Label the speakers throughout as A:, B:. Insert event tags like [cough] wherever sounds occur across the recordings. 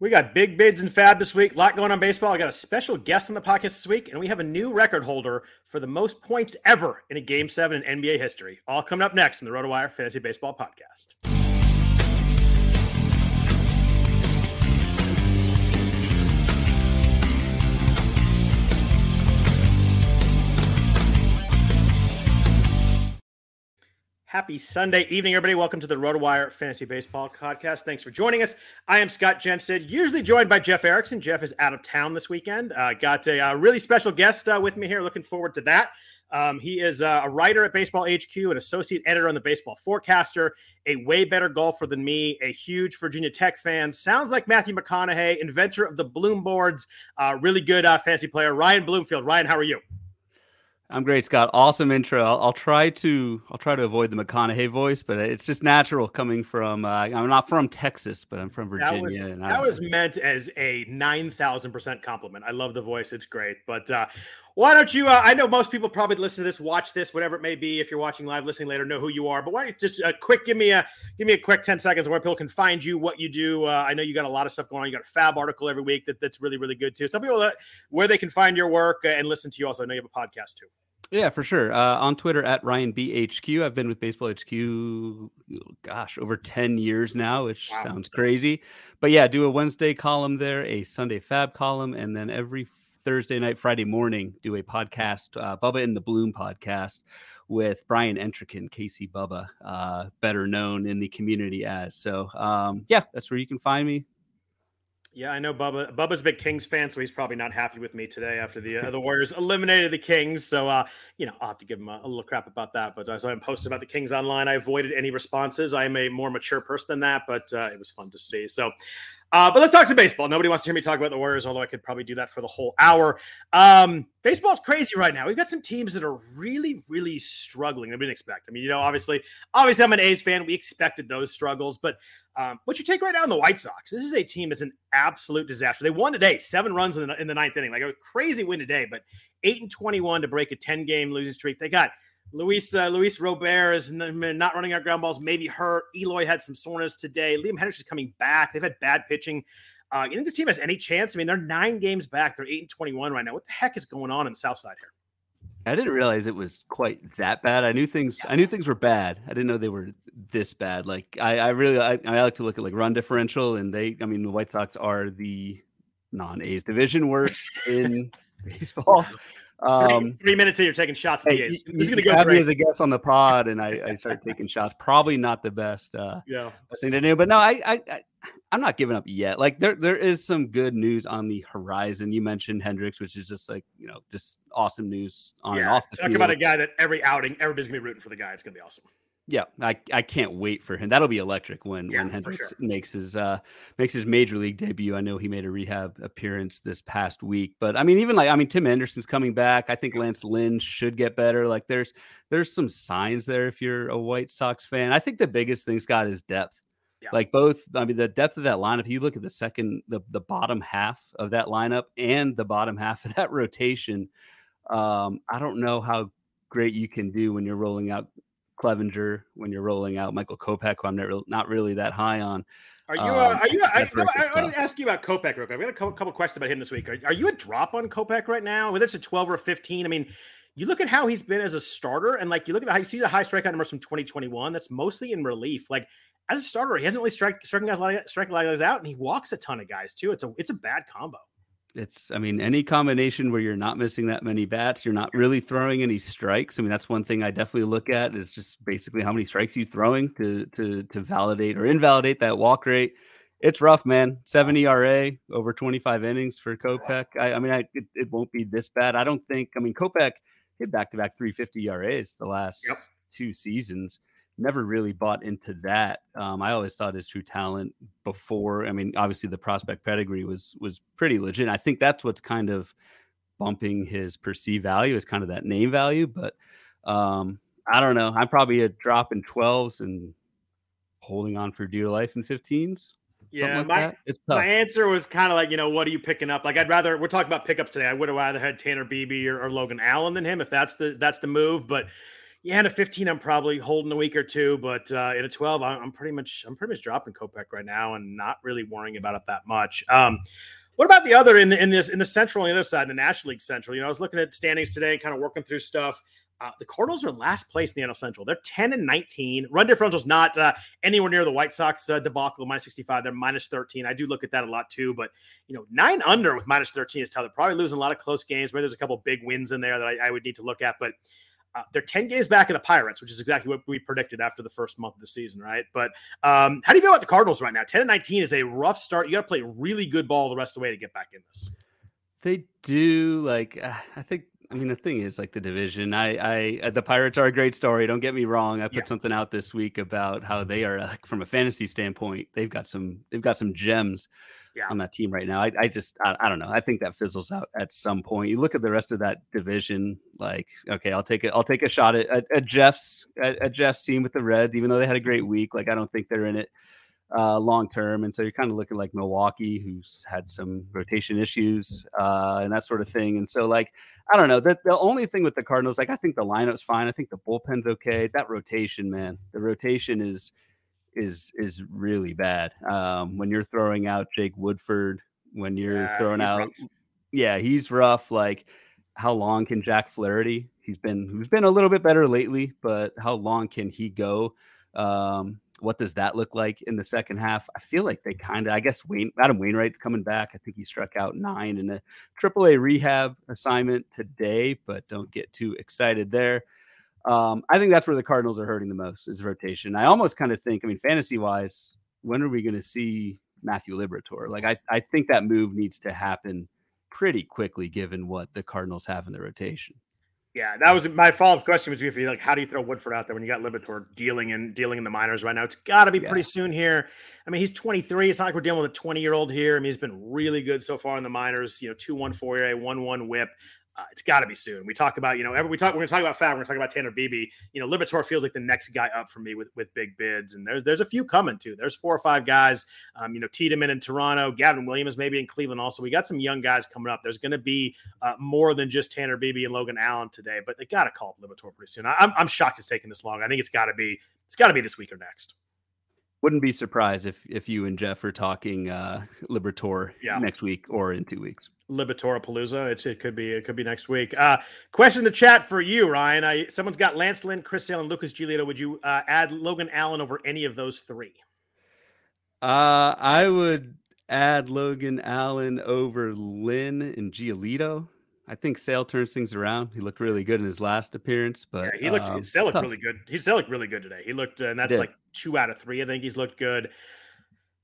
A: We got big bids and fab this week. A lot going on baseball. I got a special guest on the podcast this week, and we have a new record holder for the most points ever in a Game 7 in NBA history. All coming up next in the RotoWire Fantasy Baseball Podcast. Happy Sunday evening, everybody. Welcome to the RotoWire Fantasy Baseball Podcast. Thanks for joining us. I am Scott Jenstad, usually joined by Jeff Erickson. Jeff is out of town this weekend. Uh, got a, a, really special guest uh, with me here. Looking forward to that. Um, he is uh, a writer at Baseball HQ, an associate editor on the Baseball Forecaster, a way better golfer than me, a huge Virginia Tech fan. Sounds like Matthew McConaughey, inventor of the Bloom boards, uh, really good uh, fantasy player. Ryan Bloomfield. Ryan, how are you?
B: I'm great, Scott. Awesome intro. I'll, I'll, try to I'll try to avoid the McConaughey voice, but it's just natural coming from. Uh, I'm not from Texas, but I'm from Virginia.
A: That was, that was meant as a nine thousand percent compliment. I love the voice; it's great. But uh, why don't you? Uh, I know most people probably listen to this, watch this, whatever it may be. If you're watching live, listening later, know who you are. But why don't you just a uh, quick give me a give me a quick ten seconds where people can find you, what you do. Uh, I know you got a lot of stuff going on. You got a Fab article every week that, that's really really good too. Tell people that, where they can find your work and listen to you. Also, I know you have a podcast too.
B: Yeah, for sure. Uh, on Twitter at Ryan BHQ. I've been with Baseball HQ, gosh, over 10 years now, which wow. sounds crazy. But yeah, do a Wednesday column there, a Sunday Fab column, and then every Thursday night, Friday morning, do a podcast, uh, Bubba in the Bloom podcast with Brian Entrekin, Casey Bubba, uh, better known in the community as. So um, yeah, that's where you can find me.
A: Yeah, I know Bubba. Bubba's a big Kings fan, so he's probably not happy with me today after the uh, the Warriors eliminated the Kings. So, uh, you know, I'll have to give him a, a little crap about that. But as I'm posted about the Kings online, I avoided any responses. I am a more mature person than that, but uh, it was fun to see. So, uh, but let's talk some baseball. Nobody wants to hear me talk about the Warriors, although I could probably do that for the whole hour. Um, baseball's crazy right now. We've got some teams that are really, really struggling. I didn't expect. I mean, you know, obviously, obviously, I'm an A's fan. We expected those struggles, but um, what you take right now in the White Sox? This is a team that's an absolute disaster. They won today, seven runs in the, in the ninth inning, like a crazy win today, but eight and twenty-one to break a ten game losing streak. They got Luis uh, Luis Robert is not running out ground balls, maybe hurt. Eloy had some soreness today. Liam Hendriks's coming back. They've had bad pitching. Uh, you think this team has any chance? I mean, they're nine games back. They're eight and twenty-one right now. What the heck is going on in the South Side here?
B: I didn't realize it was quite that bad. I knew things. Yeah. I knew things were bad. I didn't know they were this bad. Like I, I really, I, I like to look at like run differential, and they. I mean, the White Sox are the non-A's division worst in [laughs] baseball.
A: Um, three, minutes here, you're taking shots. Hey,
B: this is going to go great. as a guest on the pod, and I, I started taking shots. Probably not the best, uh, yeah, thing to do. But no, I, I, I, I'm not giving up yet. Like there, there is some good news on the horizon. You mentioned Hendriks, which is just like you know, just awesome news on yeah, and off.
A: The talk field. about a guy that every outing, everybody's gonna be rooting for the guy. It's gonna be awesome.
B: Yeah, I, I can't wait for him. That'll be electric when yeah, when Hendriks sure. makes his uh makes his major league debut. I know he made a rehab appearance this past week, but I mean, even like I mean, Tim Anderson's coming back. I think Lance Lynn should get better. Like there's there's some signs there if you're a White Sox fan. I think the biggest thing Scott is depth. Yeah. Like both, I mean, the depth of that lineup. You look at the second, the the bottom half of that lineup and the bottom half of that [laughs] rotation. Um, I don't know how great you can do when you're rolling out Clevinger when you're rolling out Michael Kopech, who I'm not, really, not really that high on.
A: Are you? Uh, um, are you? I, I, I, want to ask you about Kopech real quick. I've got a couple, couple questions about him this week. Are, are, you a drop on Kopech right now? Whether it's a 12 or a 15, I mean, you look at how he's been as a starter, and like you look at how he sees a high strikeout numbers from 2021. That's mostly in relief. Like as a starter, he hasn't really strike, striking guys striking guys out, and he walks a ton of guys too. It's a it's a bad combo.
B: It's, I mean, any combination where you're not missing that many bats, you're not really throwing any strikes. I mean, that's one thing I definitely look at is just basically how many strikes you throwing to to to validate or invalidate that walk rate it's rough, man. Seven ERA over 25 innings for Kopech. I, I mean, I, it, it, won't be this bad. I don't think. I mean, Kopech hit back to back 350 ERAs the last yep. two seasons. Never really bought into that. Um, I always thought his true talent before. I mean, obviously the prospect pedigree was was pretty legit. I think that's what's kind of bumping his perceived value is kind of that name value. But um, I don't know. I'm probably a drop in 12s and holding on for dear life in 15s.
A: Yeah, like my, my answer was kind of like, you know, what are you picking up? Like, I'd rather we're talking about pickups today. I would have rather had Tanner Bibee or, or, Logan Allen than him if that's the that's the move. But yeah, in a 15, I'm probably holding a week or two. But uh, in a 12, I'm pretty much I'm pretty much dropping Kopech right now and not really worrying about it that much. Um, what about the other in the in this in the central on the other side, in the National League Central? You know, I was looking at standings today, kind of working through stuff. Uh, the Cardinals are last place in the NL Central. They're 10 and 19. Run differential is not uh, anywhere near the White Sox uh, debacle, minus 65. They're minus 13. I do look at that a lot too, but you know, nine under with minus 13 is tough. They're probably losing a lot of close games. Maybe there's a couple big wins in there that I, I would need to look at, but uh, they're 10 games back of the Pirates, which is exactly what we predicted after the first month of the season, right? But um, how do you feel about the Cardinals right now? 10 and 19 is a rough start. You got to play really good ball the rest of the way to get back in this.
B: They do like uh, I think I mean, the thing is, like the division. I, I, uh, the Pirates are a great story. Don't get me wrong. I put yeah. something out this week about how they are, like, from a fantasy standpoint, they've got some, they've got some gems yeah. on that team right now. I, I just, I, I, don't know. I think that fizzles out at some point. You look at the rest of that division. Like, okay, I'll take it. I'll take a shot at, at, at Jeff's, at, at Jeff's team with the Reds, even though they had a great week. Like, I don't think they're in it uh, long term. And so you're kind of looking like Milwaukee, who's had some rotation issues uh, and that sort of thing. And so, like, I don't know. The, the only thing with the Cardinals, like, I think the lineup's fine. I think the bullpen's okay. That rotation, man, the rotation is is is really bad. Um, when you're throwing out Jake Woodford, when you're yeah, throwing out, rough. yeah, he's rough. Like, how long can Jack Flaherty? He's been who's been a little bit better lately, but how long can he go? Um, what does that look like in the second half? I feel like they kind of, I guess, Wayne, Adam Wainwright's coming back. I think he struck out nine in a AAA rehab assignment today, but don't get too excited there. Um, I think that's where the Cardinals are hurting the most is rotation. I almost kind of think, I mean, fantasy wise, when are we going to see Matthew Liberatore? Like, I, I think that move needs to happen pretty quickly given what the Cardinals have in the rotation.
A: Yeah, that was my follow up question was if you like, how do you throw Woodford out there when you got Liberatore dealing in dealing in the minors right now? It's got to be yeah. pretty soon here. I mean, he's 23. It's not like we're dealing with a 20 year old here. I mean, he's been really good so far in the minors. You know, two one four ERA, one one WHIP. Uh, it's got to be soon. We talk about, you know, every, we talk, we're going to talk about Fab. We're going to talk about Tanner Bibee. You know, Liberatore feels like the next guy up for me with, with big bids. And there's, there's a few coming too. There's four or five guys, um, you know, Tiedemann in Toronto, Gavin Williams maybe in Cleveland also. We got some young guys coming up. There's going to be uh, more than just Tanner Bibee and Logan Allen today, but they got to call up Liberatore pretty soon. I, I'm, I'm shocked it's taking this long. I think it's got to be, it's got to be this week or next
B: wouldn't be surprised if if you and Jeff are talking uh Liberatore yeah. next week or in two weeks.
A: Liberatore Palooza. It, it could be it could be next week. Uh question in the chat for you, Ryan. I someone's got Lance Lynn, Chris Sale, and Lucas Giolito. Would you uh, add Logan Allen over any of those three?
B: Uh I would add Logan Allen over Lynn and Giolito. I think Sale turns things around. He looked really good in his last appearance, but
A: yeah, he looked um, Sale looked tough. really good. He Sale looked really good today. He looked, uh, and that's like two out of three. I think he's looked good.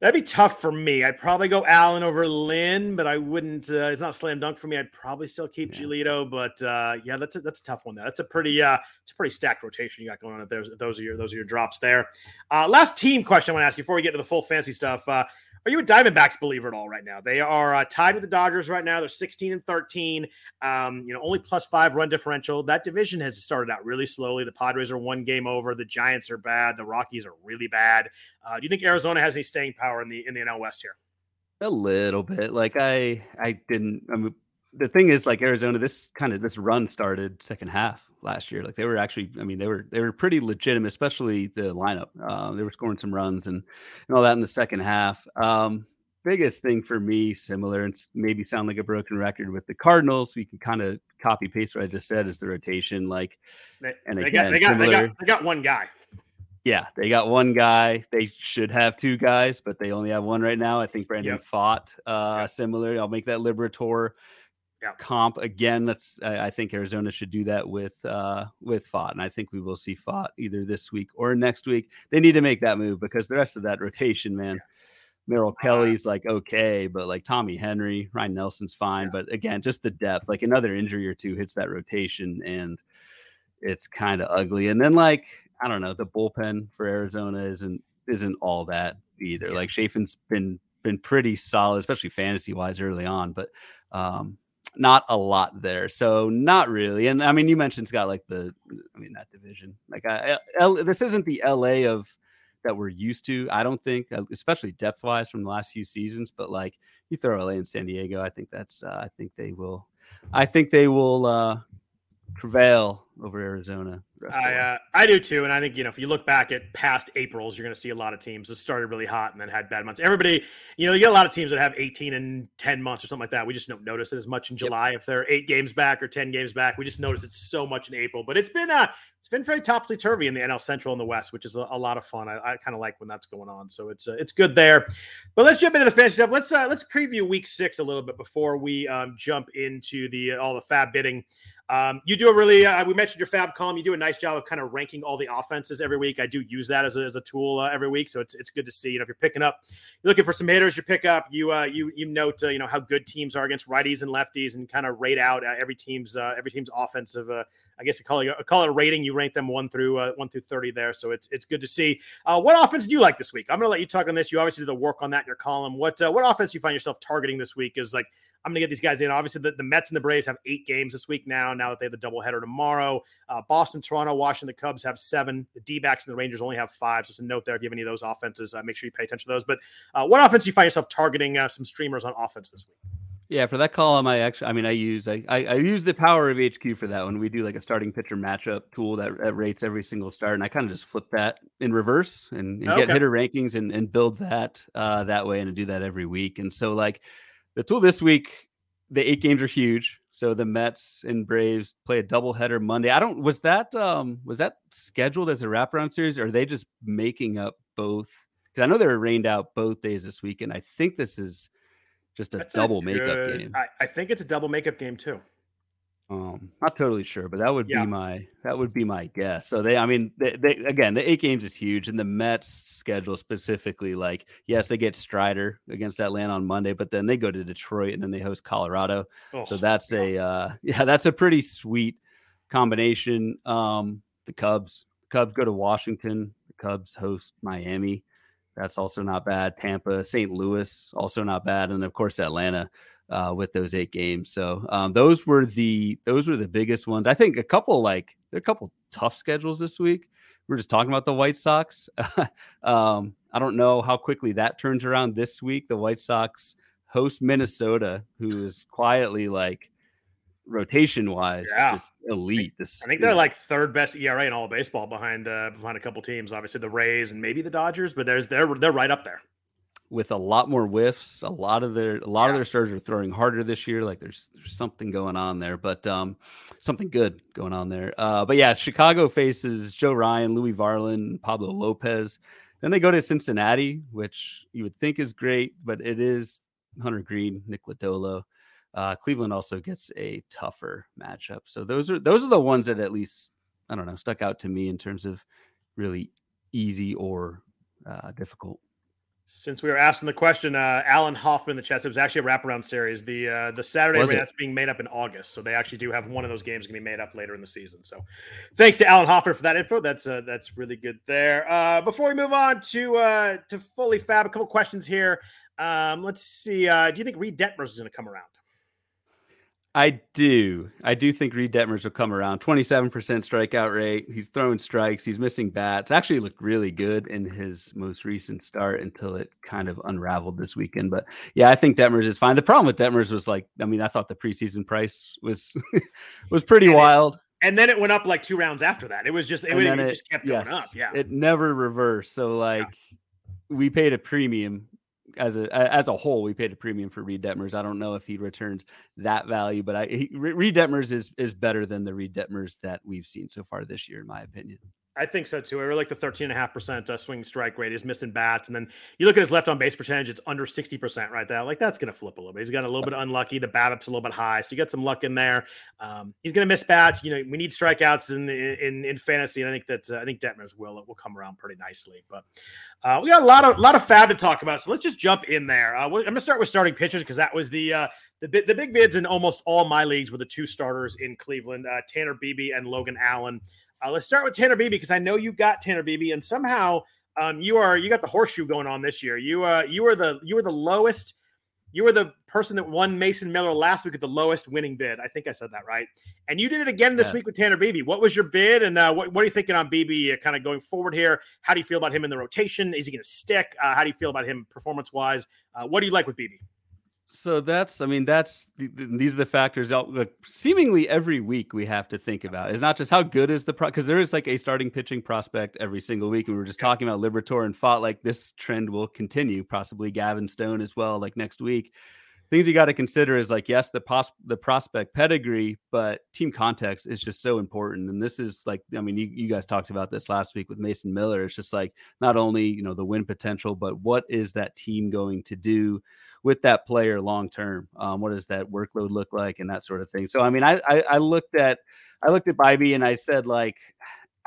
A: That'd be tough for me. I'd probably go Allen over Lynn, but I wouldn't. Uh, it's not slam dunk for me. I'd probably still keep yeah. Giolito, but uh, yeah, that's a, that's a tough one. There. That's a pretty uh, it's a pretty stacked rotation you got going on. There, those are your those are your drops there. Uh, last team question I want to ask you before we get to the full fancy stuff. Are you a Diamondbacks believer at all right now? They are uh, tied with the Dodgers right now. They're 16 and 13. Um, you know, only plus five run differential. That division has started out really slowly. The Padres are one game over. The Giants are bad. The Rockies are really bad. Uh, do you think Arizona has any staying power in the in the NL West here?
B: A little bit. Like I, I didn't. I mean, the thing is, like Arizona, this kind of this run started second half last year. Like they were actually, I mean, they were they were pretty legitimate, especially the lineup. Uh, they were scoring some runs and and all that in the second half. Um, biggest thing for me, similar and maybe sound like a broken record with the Cardinals, we can kind of copy paste what I just said is the rotation. Like,
A: they, and they again, got, they, got, similar, they, got, they got one guy.
B: Yeah, they got one guy. They should have two guys, but they only have one right now. I think Brandon yep. Pfaadt, uh, yep. similar. I'll make that Liberatore yep. comp again. That's I, I, think Arizona should do that with uh, with Pfaadt, and I think we will see Pfaadt either this week or next week. They need to make that move because the rest of that rotation, man. Yeah Merrill uh, Kelly's like okay, but like Tommy Henry, Ryan Nelson's fine. Yeah. But again, just the depth, like another injury or two hits that rotation and it's kind of ugly. And then like, I don't know, the bullpen for Arizona isn't isn't all that either. Yeah. Like Chafin's been been pretty solid, especially fantasy wise early on, but um not a lot there. So not really. And I mean, you mentioned Scott, like the, I mean, that division, like I, L, this isn't the LA of that we're used to. I don't think, uh, especially depth wise from the last few seasons, but like you throw LA and San Diego, I think that's, uh, I think they will, I think they will uh, prevail over Arizona.
A: I uh, I do too, and I think you know if you look back at past Aprils, you're going to see a lot of teams that started really hot and then had bad months. Everybody, you know, you get a lot of teams that have 18 and 10 months or something like that. We just don't notice it as much in July yep. if they're eight games back or 10 games back. We just notice it so much in April. But it's been uh it's been very topsy turvy in the NL Central and the West, which is a, a lot of fun. I, I kind of like when that's going on, so it's uh, it's good there. But let's jump into the fantasy stuff. Let's uh, let's preview Week Six a little bit before we um, jump into the all the fab bidding. Um, you do a really, uh, we mentioned your FAAB column. You do a nice job of kind of ranking all the offenses every week. I do use that as a, as a tool uh, every week, so it's it's good to see. You know, if you're picking up, you're looking for some hitters, you pick up. You uh, you you note uh, you know how good teams are against righties and lefties, and kind of rate out uh, every team's uh, every team's offensive. I guess I call it call it a rating. You rank them one through one through thirty there, so it's it's good to see. What offense do you like this week? I'm going to let you talk on this. You obviously did the work on that in your column. What what offense you find yourself targeting this week? Is like I'm going to get these guys in. Obviously, the, the Mets and the Braves have eight games this week now, now that they have the doubleheader tomorrow. Uh, Boston, Toronto, Washington, the Cubs have seven. The D backs and the Rangers only have five. So, it's a note there. If you have any of those offenses, uh, make sure you pay attention to those. But uh, what offense do you find yourself targeting uh, some streamers on offense this week?
B: Yeah, for that column, I actually, I mean, I use I, I, I use the power of HQ for that when we do like a starting pitcher matchup tool that, that rates every single start, and I kind of just flip that in reverse and, and okay. get hitter rankings and, and build that uh, that way, and do that every week. And so, like the tool this week, the eight games are huge. So the Mets and Braves play a doubleheader Monday. I don't was that um was that scheduled as a wraparound series, or are they just making up both? Because I know they were rained out both days this week, and I think this is just a That's double a good, makeup game.
A: I, I, think it's a double makeup game too.
B: Um, not totally sure, but that would yeah. be my that would be my guess. So they, I mean, they, they, again, the eight games is huge, and the Mets schedule specifically, like, yes, they get Strider against Atlanta on Monday, but then they go to Detroit and then they host Colorado. Oh, so that's yeah. a uh, [laughs] yeah, that's a pretty sweet combination. Um, the Cubs, Cubs go to Washington. The Cubs host Miami. That's also not bad. Tampa, St. Louis, also not bad, and of course Atlanta uh, with those eight games. So um, those were the those were the biggest ones. I think a couple like there are a couple tough schedules this week. We are just talking about the White Sox. [laughs] um, I don't know how quickly that turns around this week. The White Sox host Minnesota, who is quietly like rotation wise, yeah. just elite. This
A: I think they're like third best ERA in all baseball behind uh, behind a couple teams. Obviously the Rays and maybe the Dodgers, but there's they're they're right up there.
B: With a lot more whiffs, a lot of their a lot yeah. of their starters are throwing harder this year. Like there's there's something going on there, but um, something good going on there. Uh, but yeah, Chicago faces Joe Ryan, Louis Varland, Pablo Lopez. Then they go to Cincinnati, which you would think is great, but it is Hunter Greene, Nick Lodolo. Uh, Cleveland also gets a tougher matchup. So those are those are the ones that at least I don't know stuck out to me in terms of really easy or uh, difficult.
A: Since we were asking the question, uh, Alan Hoffman in the chat said it was actually a wraparound series. The uh, the Saturday that's being made up in August, so they actually do have one of those games going to be made up later in the season. So, thanks to Alan Hoffman for that info. That's uh, that's really good there. Uh, before we move on to uh, to fully fab, a couple questions here. Um, let's see. Uh, do you think Reid Detmers is going to come around?
B: I do. I do think Reid Detmers will come around. 27% strikeout rate. He's throwing strikes. He's missing bats. Actually looked really good in his most recent start until it kind of unraveled this weekend. But yeah, I think Detmers is fine. The problem with Detmers was like, I mean, I thought the preseason price was [laughs] was pretty and wild. It,
A: and then it went up like two rounds after that. It was just it, it, it just kept yes, going up. Yeah.
B: It never reversed. So like yeah. we paid a premium as a as a whole, we paid a premium for Reid Detmers. I don't know if he returns that value, but I he, Reid Detmers is is better than the Reid Detmers that we've seen so far this year, in my opinion.
A: I think so too. I really like the 13.5% uh, swing strike rate. He's missing bats. And then you look at his left on base percentage, it's under 60% right there. Like that's going to flip a little bit. He's got a little bit unlucky. The bat up's a little bit high. So you got some luck in there. Um, he's going to miss bats. You know, we need strikeouts in in, in fantasy. And I think that uh, I think Detmers will will come around pretty nicely. But uh, we got a lot of a lot of fab to talk about. So let's just jump in there. Uh, I'm going to start with starting pitchers because that was the uh, the, the big bids in almost all my leagues were the two starters in Cleveland, uh, Tanner Bibee and Logan Allen. Uh, let's start with Tanner Bibee because I know you got Tanner Bibee, and somehow um, you are you got the horseshoe going on this year. You uh you were the you were the lowest. You were the person that won Mason Miller last week at the lowest winning bid. I think I said that right. And you did it again this yeah. week with Tanner Bibee. What was your bid, and uh, what, what are you thinking on Bibee uh, kind of going forward here? How do you feel about him in the rotation? Is he going to stick? Uh, how do you feel about him performance wise? Uh, what do you like with Bibee?
B: So that's, I mean, that's these are the factors. Like seemingly every week we have to think about. It's not just how good is the pro because there is like a starting pitching prospect every single week. And we were just talking about Liberatore and Pfaadt Like this trend will continue. Possibly Gavin Stone as well. Like next week, things you got to consider is like yes, the pos- the prospect pedigree, but team context is just so important. And this is like, I mean, you, you guys talked about this last week with Mason Miller. It's just like not only you know the win potential, but what is that team going to do? with that player long term. Um, what does that workload look like and that sort of thing. So I mean, I I, I looked at I looked at Bibee and I said like.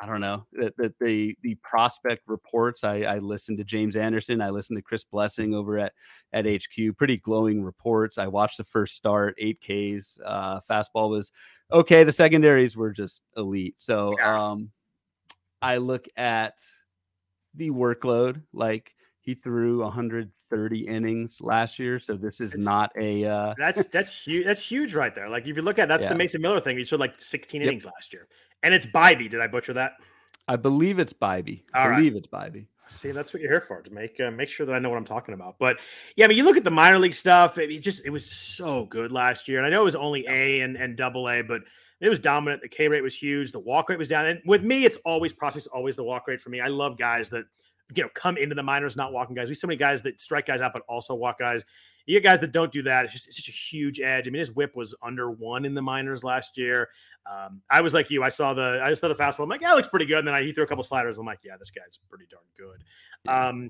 B: I don't know that the, the, the prospect reports. I, I listened to James Anderson. I listened to Chris Blessing over at at HQ. Pretty glowing reports. I watched the first start, eight Ks. Uh, fastball was okay. The secondaries were just elite. So um, I look at the workload. Like he threw 130 innings last year, so this is not a. Uh...
A: that's that's huge. That's huge right there. Like if you look at that's yeah. the Mason Miller thing. He showed like 16 yep. innings last year, and it's Bibee. Did I butcher that?
B: I believe it's Bibee. I All believe right. it's Bibee.
A: See, that's what you're here for to make uh, make sure that I know what I'm talking about. But yeah, I mean, you look at the minor league stuff. It, it just it was so good last year, and I know it was only A and and Double A, but it was dominant. The K rate was huge. The walk rate was down. And with me, it's always process, always the walk rate for me. I love guys that you know, come into the minors not walking guys. We see so many guys that strike guys out, but also walk guys. You get guys that don't do that. It's just it's such a huge edge. I mean, his whip was under one in the minors last year. Um, I was like you. I saw the I just saw the fastball. I'm like, yeah, it looks pretty good. And then I he threw a couple sliders. I'm like, yeah, this guy's pretty darn good. Um,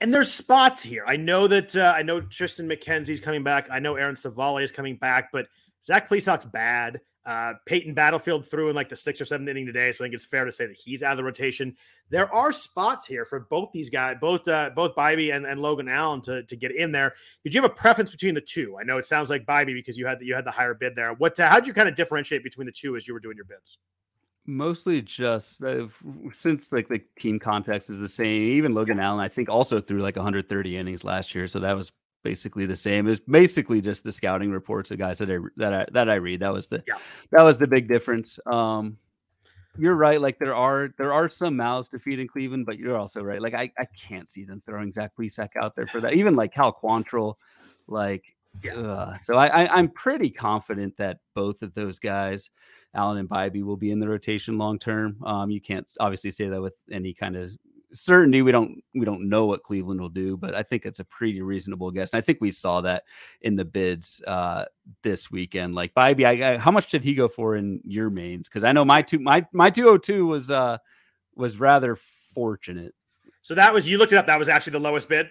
A: and there's spots here. I know that uh, I know Triston McKenzie's coming back. I know Aaron Civale is coming back, but Zach Plesac's bad. Uh, Peyton Battenfield threw in like the sixth or seventh inning today, so I think it's fair to say that he's out of the rotation. There are spots here for both these guys, both uh, both Bibee and, and Logan Allen to, to get in there. Did you have a preference between the two? I know it sounds like Bibee because you had the, you had the higher bid there. What uh, how did you kind of differentiate between the two as you were doing your bids?
B: Mostly just uh, since like the team context is the same. Even Logan. Allen, I think, also threw like 130 innings last year, so that was basically the same. It's basically just the scouting reports of guys that I that I that I read. That was the yeah. that was the big difference. Um, you're right. Like there are there are some mouths to feed in Cleveland, but you're also right. Like I, I can't see them throwing Zach Plesac out there for that. Even like Cal Quantrill, like yeah. Uh, so I, I I'm pretty confident that both of those guys. Allen and Bibee will be in the rotation long term. Um, you can't obviously say that with any kind of certainty we don't we don't know what Cleveland will do, but I think it's a pretty reasonable guess. And I think we saw that in the bids uh, this weekend. Like Bibee, I, I, how much did he go for in your mains? Because I know my two my my two hundred oh two was uh was rather fortunate.
A: So that was you looked it up. That was actually the lowest bid.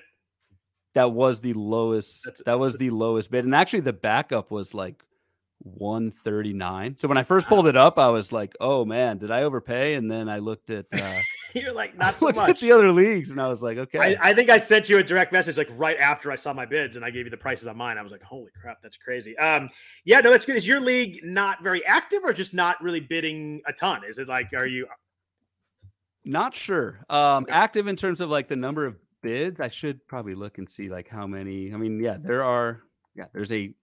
B: That was the lowest. That's, that was the lowest bid, and actually the backup was like 139. So when I first pulled it up, I was like, "Oh man, did I overpay?" And then I looked at uh, [laughs]
A: you're like not so much.
B: At the other leagues, and I was like, "Okay."
A: I, I, think I sent you a direct message like right after I saw my bids, and I gave you the prices on mine. I was like, "Holy crap, that's crazy." Um, yeah, no, that's good. Is your league not very active, or just not really bidding a ton? Is it like, are you?
B: Not sure. Um, active in terms of like the number of bids. I should probably look and see like how many. I mean, yeah, there are. Yeah, there's a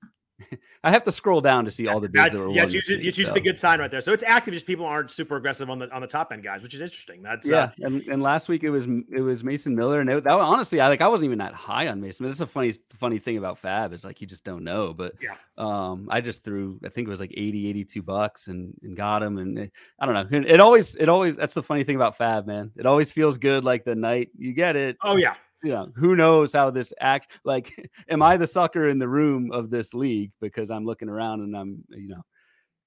B: [laughs] I have to scroll down to see all the bids that were.
A: Yeah, it's usually, it's usually so. a good sign right there. So it's active. Just people aren't super aggressive on the on the top end guys, which is interesting. That's
B: yeah. Uh, and, and last week it was it was Mason Miller, and it, that honestly, I like I wasn't even that high on Mason. That's a funny funny thing about Fab is like you just don't know. But
A: yeah,
B: um, I just threw I think it was like 80, 82 bucks and and got him. And it, I don't know. It always it always that's the funny thing about Fab, man. It always feels good like the night you get it.
A: Oh yeah
B: you know, who knows how this act like [laughs] am I the sucker in the room of this league because I'm looking around and I'm, you know,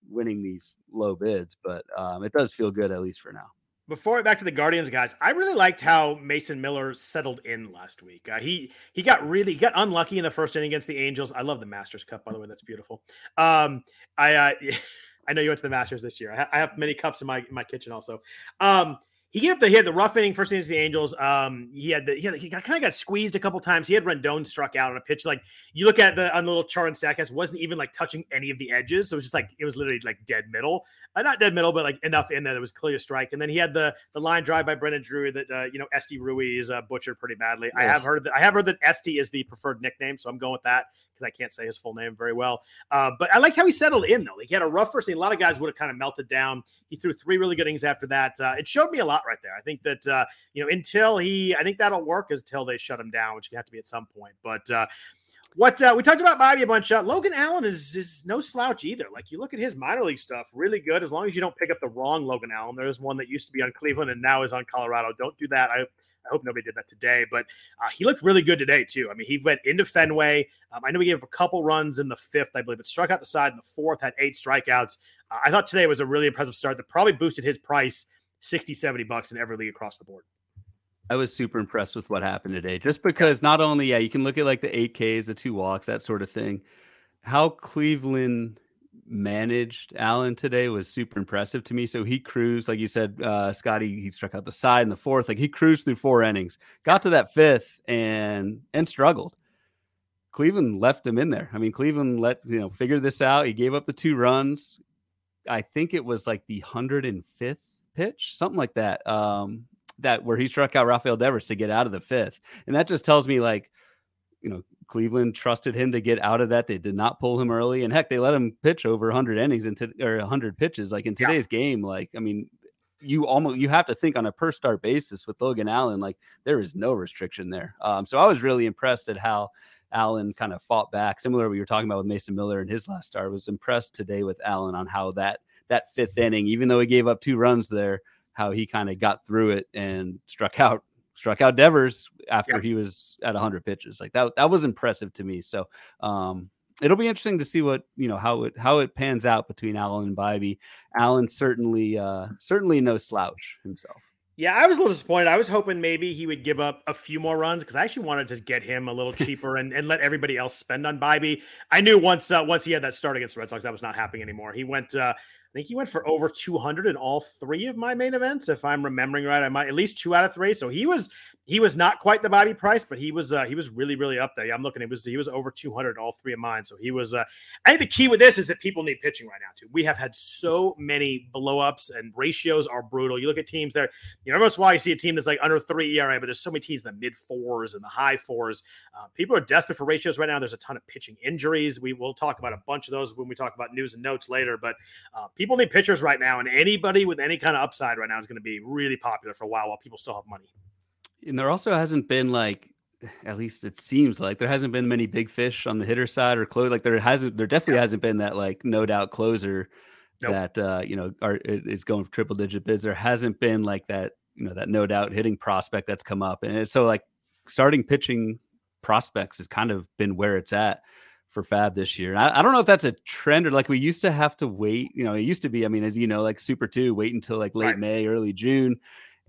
B: winning these low bids, but um, it does feel good at least for now.
A: Before back to the Guardians guys, I really liked how Mason Miller settled in last week. Uh, he he got really he got unlucky in the first inning against the Angels. I love the Masters Cup, by the way. That's beautiful. Um, I uh, [laughs] I know you went to the Masters this year. I, ha- I have many cups in my in my kitchen also. Um, he gave up the he had the rough inning first inning the Angels. Um, he had the he, had, he kind of got squeezed a couple times. He had Rendon struck out on a pitch like you look at the on the little chart and Statcast wasn't even like touching any of the edges. So it was just like it was literally like dead middle, uh, not dead middle, but like enough in there that was clear strike. And then he had the the line drive by Brandon Drury that uh, you know Esteury Ruiz uh, butchered pretty badly. Yeah. I have heard that I have heard that Esty is the preferred nickname, so I'm going with that because I can't say his full name very well. Uh, but I liked how he settled in though. Like he had a rough first. inning. A lot of guys would have kind of melted down. He threw three really good innings after that. Uh, it showed me a lot right there. I think that uh, you know until he, I think that'll work until they shut him down, which can have to be at some point. But uh, what uh, we talked about Bibee a bunch. Uh, Logan Allen is is no slouch either. Like you look at his minor league stuff, really good. As long as you don't pick up the wrong Logan Allen. There's one that used to be on Cleveland and now is on Colorado. Don't do that. I I hope nobody did that today, but uh, he looked really good today too. I mean, he went into Fenway. Um, I know he gave up a couple runs in the fifth, I believe, but struck out the side in the fourth, had eight strikeouts. Uh, I thought today was a really impressive start that probably boosted his price 60, 70 bucks in every league across the board.
B: I was super impressed with what happened today, just because not only, yeah, you can look at like the eight Ks, the two walks, that sort of thing. How Cleveland managed Allen today was super impressive to me. So he cruised, like you said, uh, Scotty, he struck out the side in the fourth. Like he cruised through four innings, got to that fifth and and struggled. Cleveland left him in there. I mean, Cleveland let you know figure this out. He gave up the two runs. I think it was like the hundred and fifth pitch, something like that. Um, that where he struck out Rafael Devers to get out of the fifth, and that just tells me like, you know, Cleveland trusted him to get out of that. They did not pull him early, and heck, they let him pitch over 100 innings into or 100 pitches. Like in today's yeah. game, like I mean, you almost you have to think on a per start basis with Logan Allen. Like there is no restriction there. Um, so I was really impressed at how Allen kind of fought back. Similar to what you were talking about with Mason Miller in his last start. I was impressed today with Allen on how that that fifth inning, even though he gave up two runs there, how he kind of got through it and struck out struck out Devers after yeah. he was at 100 pitches. Like that, that was impressive to me. So, um, it'll be interesting to see what you know how it how it pans out between Allen and Bibee. Allen certainly uh certainly no slouch himself.
A: Yeah, I was a little disappointed. I was hoping maybe he would give up a few more runs because I actually wanted to get him a little cheaper and, and let everybody else spend on Bibee. I knew once uh, once he had that start against the Red Sox, that was not happening anymore. He went uh, I think he went for over 200 in all three of my main events, if I'm remembering right. I might at least two out of three. So he was he was not quite the Bibee price, but he was uh, he was really really up there. Yeah, I'm looking. It was he was over 200 all three of mine. So he was. Uh, I think the key with this is that people need pitching right now too. We have had so many blowups and ratios are brutal. You look at teams there. You know, a while you see a team that's like under three ERA, but there's so many teams in the mid fours and the high fours. Uh, people are desperate for ratios right now. There's a ton of pitching injuries. We will talk about a bunch of those when we talk about news and notes later. But uh, people need pitchers right now, and anybody with any kind of upside right now is going to be really popular for a while while people still have money.
B: And there also hasn't been like, at least it seems like there hasn't been many big fish on the hitter side or close. Like there hasn't, there definitely yeah. hasn't been that like no doubt closer nope. that uh, you know are is going for triple digit bids. There hasn't been like that you know that no doubt hitting prospect that's come up, and it's so like starting pitching prospects has kind of been where it's at for Fab this year. I, I, don't know if that's a trend or like we used to have to wait. You know, it used to be. I mean, as you know, like Super Two, wait until like late right. May, early June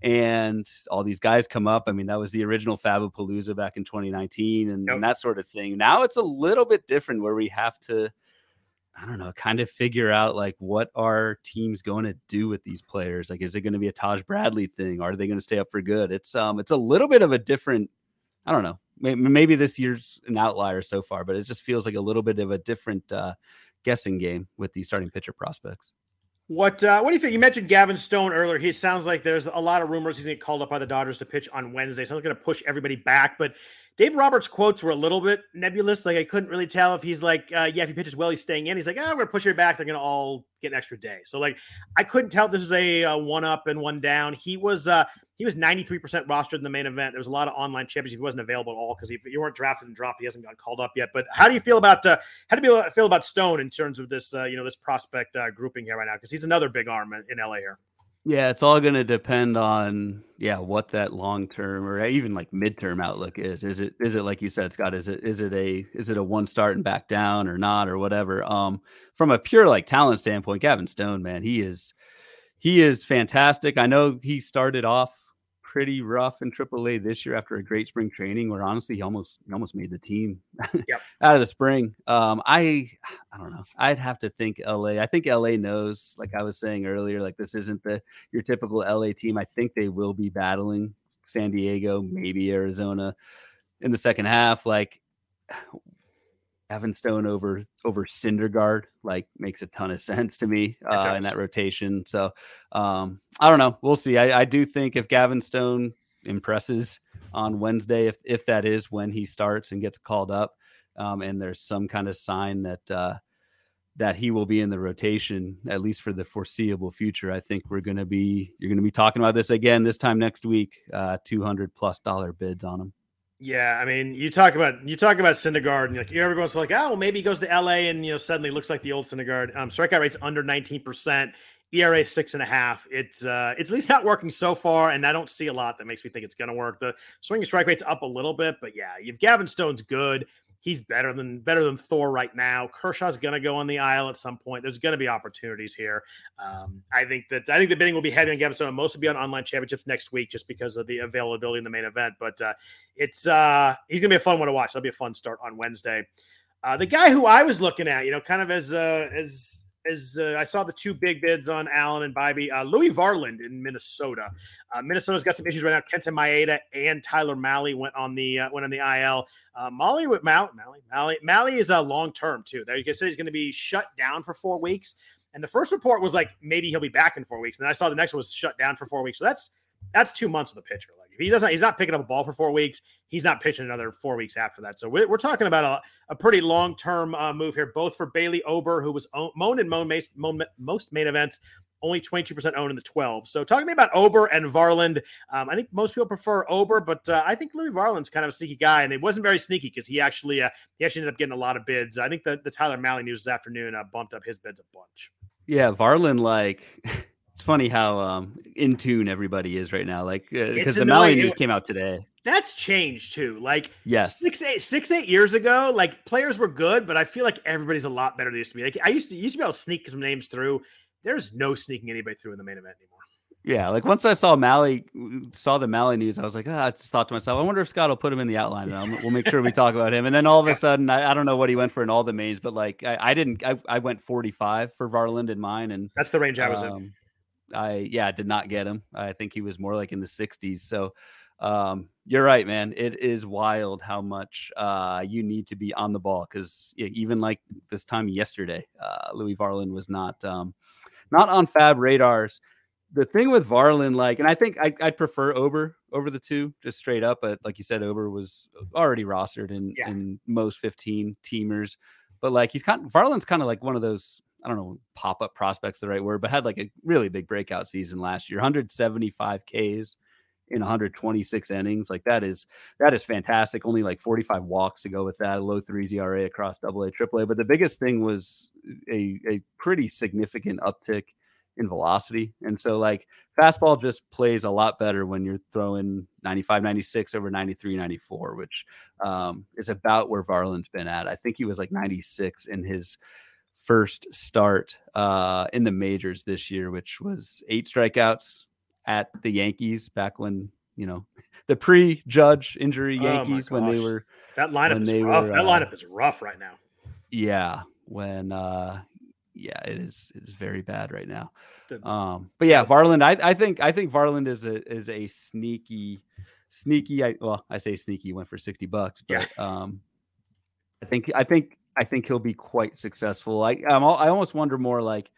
B: and all these guys come up. I mean, that was the original Fabapalooza back in 2019 and, yep. and, that sort of thing. Now it's a little bit different where we have to, I don't know, kind of figure out like what our teams going to do with these players. Like, is it going to be a Taj Bradley thing? Are they going to stay up for good? It's um, it's a little bit of a different. I don't know. Maybe this year's an outlier so far, but it just feels like a little bit of a different uh, guessing game with these starting pitcher prospects.
A: What uh, what do you think? You mentioned Gavin Stone earlier. He sounds like there's a lot of rumors he's going to get called up by the Dodgers to pitch on Wednesday. So I'm going to push everybody back. But Dave Roberts' quotes were a little bit nebulous. Like I couldn't really tell if he's like, uh, yeah, if he pitches well, he's staying in. He's like, oh, we're going to push it back. They're going to all get an extra day. So like I couldn't tell this is a, a one up and one down. He was uh, he was 93% rostered in the main event. There was a lot of online championship. He wasn't available at all because you weren't drafted and dropped, he hasn't gotten called up yet. But how do you feel about uh, how do you feel about Stone in terms of this uh, you know this prospect uh, grouping here right now? Because he's another big arm in, in LA here.
B: Yeah, it's all going to depend on yeah what that long term or even like midterm outlook is. Is it is it like you said, Scott? Is it is it a is it a one start and back down or not or whatever? Um, from a pure like talent standpoint, Gavin Stone, man, he is he is fantastic. I know he started off pretty rough in AAA this year after a great spring training, where honestly he almost he almost made the team yep. [laughs] out of the spring. Um, I I don't know. I'd have to think LA. I think LA knows, like I was saying earlier, like this isn't the your typical LA team. I think they will be battling San Diego, maybe Arizona in the second half. Like Gavin Stone over over Syndergaard like makes a ton of sense to me uh, in that rotation. So um, I don't know. We'll see. I, I, do think if Gavin Stone impresses on Wednesday, if if that is when he starts and gets called up, um, and there's some kind of sign that uh, that he will be in the rotation at least for the foreseeable future, I think we're going to be you're going to be talking about this again this time next week. Uh, Two hundred plus dollar bids on him.
A: Yeah, I mean, you talk about you talk about Syndergaard, and like everyone's like, oh, well, maybe he goes to LA, and you know, suddenly looks like the old Syndergaard. Um, strikeout rate's under nineteen percent, ERA six and a half. It's uh, it's at least not working so far, and I don't see a lot that makes me think it's going to work. The swinging strike rate's up a little bit, but yeah, you've Gavin Stone's good he's better than better than Thor right now. Kershaw's going to go on the IL at some point. There's going to be opportunities here. Um, I think that I think the bidding will be heavy on Gavin Stone. Most be on online championships next week just because of the availability in the main event. But uh, it's uh, he's going to be a fun one to watch. That'll be a fun start on Wednesday. Uh, the guy who I was looking at, you know, kind of as uh, as as uh, I saw the two big bids on Allen and Bibee, uh, Louis Varland in Minnesota. Uh, Minnesota's got some issues right now. Kenta Maeda and Tyler Mahle went on the uh, went on the IL. Uh, Molly with Mahle, Mahle, Mahle, Mahle is a uh, long term too. There you can say he's going to be shut down for four weeks. And the first report was like maybe he'll be back in four weeks. And I saw the next one was shut down for four weeks. So that's that's two months of the pitcher. Like if he doesn't, he's not picking up a ball for four weeks. He's not pitching another four weeks after that. So we're, we're talking about a, a pretty long term uh, move here, both for Bailey Ober, who was owned, mown in mown, mown, most main events, only 22% owned in the 12. So talking to me about Ober and Varland, um, I think most people prefer Ober, but uh, I think Louis Varland's kind of a sneaky guy, and it wasn't very sneaky because he actually uh, he actually ended up getting a lot of bids. I think the, the Tyler Mahle news this afternoon uh, bumped up his bids a bunch.
B: Yeah, Varland like [laughs] It's funny how um, in tune everybody is right now. Like because uh, the Mahle news came out today.
A: That's changed too. Like
B: yes,
A: six eight six eight years ago, like players were good, but I feel like everybody's a lot better than used to be. Like I used to used to be able to sneak some names through. There's no sneaking anybody through in the main event anymore.
B: Yeah, like once I saw Mahle, saw the Mahle news, I was like, oh, I just thought to myself, I wonder if Scott will put him in the outline, and we'll make sure we talk about him. And then all of a [laughs] sudden, I, I don't know what he went for in all the mains, but like I, I didn't, I, I, went 45 for Varland in mine, and
A: that's the range I was um, in.
B: I yeah, did not get him. I think he was more like in the 60s. So um, you're right, man. It is wild how much uh, you need to be on the ball because even like this time yesterday, uh, Louis Varland was not um, not on Fab radars. The thing with Varland, like, and I think I, would prefer Ober over the two, just straight up. But like you said, Ober was already rostered in yeah. in most 15 teamers. But like he's kind, Varland's kind of like one of those I don't know, pop up prospects the right word, but had like a really big breakout season last year 175 Ks in 126 innings. Like that is that is fantastic. Only like 45 walks to go with that, a low three ERA across double A, triple A. But the biggest thing was a, a pretty significant uptick in velocity. And so like fastball just plays a lot better when you're throwing 95, 96 over 93, 94, which um, is about where Varland's been at. I think he was like 96 in his first start uh, in the majors this year, which was eight strikeouts at the Yankees back when you know [laughs] the pre-Judge injury oh Yankees oh when they were
A: that lineup is rough. Were, that uh, lineup is rough right now.
B: Yeah, when uh, yeah, it is it is very bad right now. Um, but yeah, Varland, I, I think I think Varland is a is a sneaky sneaky. I well, I say sneaky went for sixty bucks, but yeah. um, I think I think I think he'll be quite successful. I I'm, I almost wonder more like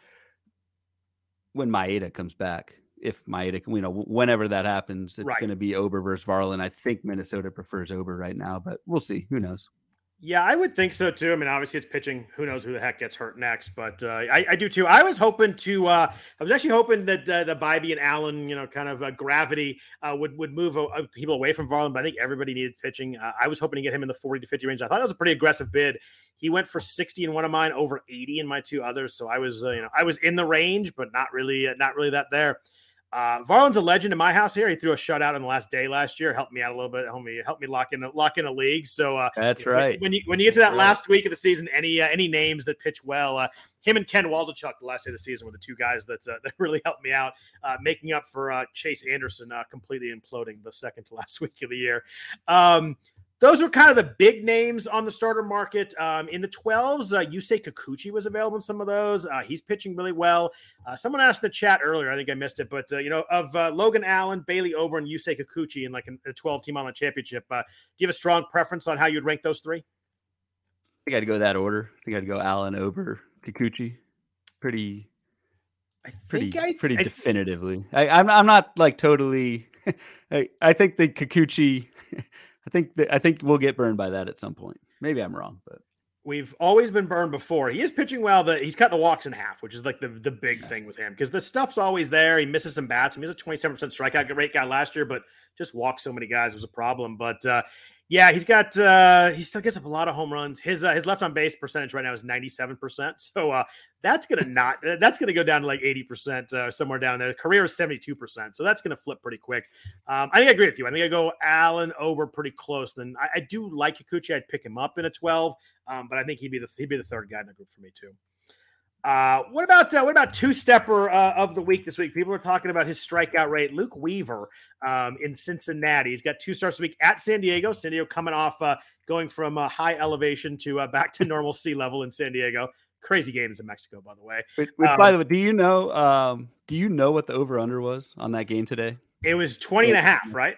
B: when Maeda comes back. If Maeda, you know, whenever that happens, it's right. going to be Ober versus Varland. I think Minnesota prefers Ober right now, but we'll see. Who knows?
A: Yeah, I would think so too. I mean, obviously it's pitching. Who knows who the heck gets hurt next? But uh, I, I, do too. I was hoping to. Uh, I was actually hoping that uh, the Bibee and Allen, you know, kind of uh, gravity uh, would would move uh, people away from Varland. But I think everybody needed pitching. I was hoping to get him in the forty to fifty range. I thought that was a pretty aggressive bid. He went for sixty in one of mine, over eighty in my two others. So I was, you know, I was in the range, but not really, not really that there. Uh, Varland's a legend in my house here. He threw a shutout in the last day last year. Helped me out a little bit. Helped me helped me lock in lock in a league. So uh,
B: that's right.
A: When, when, you when you get to that last week of the season, any uh, any names that pitch well, uh, him and Ken Waldichuk the last day of the season were the two guys that uh, [laughs] that really helped me out, uh, making up for uh, Chase Anderson completely imploding the second to last [laughs] week of the year. Um, those were kind of the big names on the starter market. Um, in the 12s, uh, Yusei Kikuchi was available in some of those. Uh, he's pitching really well. Uh, someone asked in the chat earlier, I think I missed it, but uh, you know, of uh, Logan Allen, Bailey Ober, and Yusei Kikuchi in like a 12 team on the championship, uh, do you have a strong preference on how you'd rank those three?
B: I think I'd go that order. I think I'd go Allen, Ober, Kikuchi. Pretty, pretty, I, pretty I, definitively. I, I'm, I'm not like totally. [laughs] I, I think the Kikuchi. [laughs] I think that I think we'll get burned by that at some point. Maybe I'm wrong, but
A: we've always been burned before. He is pitching well. The he's cut the walks in half, which is like the, the big thing with him because the stuff's always there. He misses some bats. He was a 27% strikeout rate guy last year, but just walked so many guys was a problem. But uh, yeah, he's got uh he still gets up a lot of home runs. His uh, his left on base percentage right now is 97%. So uh that's going [laughs] to not that's going to go down to like 80% uh, somewhere down there. Career is 72%. So that's going to flip pretty quick. Um I think I agree with you. I think I go Allen Ober pretty close. Then I, I do like Kikuchi. I'd pick him up in a 12. Um, but I think he'd be the he'd be the third guy in the group for me too. Uh, what about uh, what about two stepper uh, of the week this week? People are talking about his strikeout rate. Luke Weaver um, in Cincinnati. He's got two starts a week at San Diego. San Diego coming off uh, going from uh, high elevation to uh, back to [laughs] normal sea level in San Diego. Crazy games in Mexico, by the way.
B: Which, which um, by the way, do you know? Um, do you know what the over under was on that game today?
A: It was 20 and a half, right?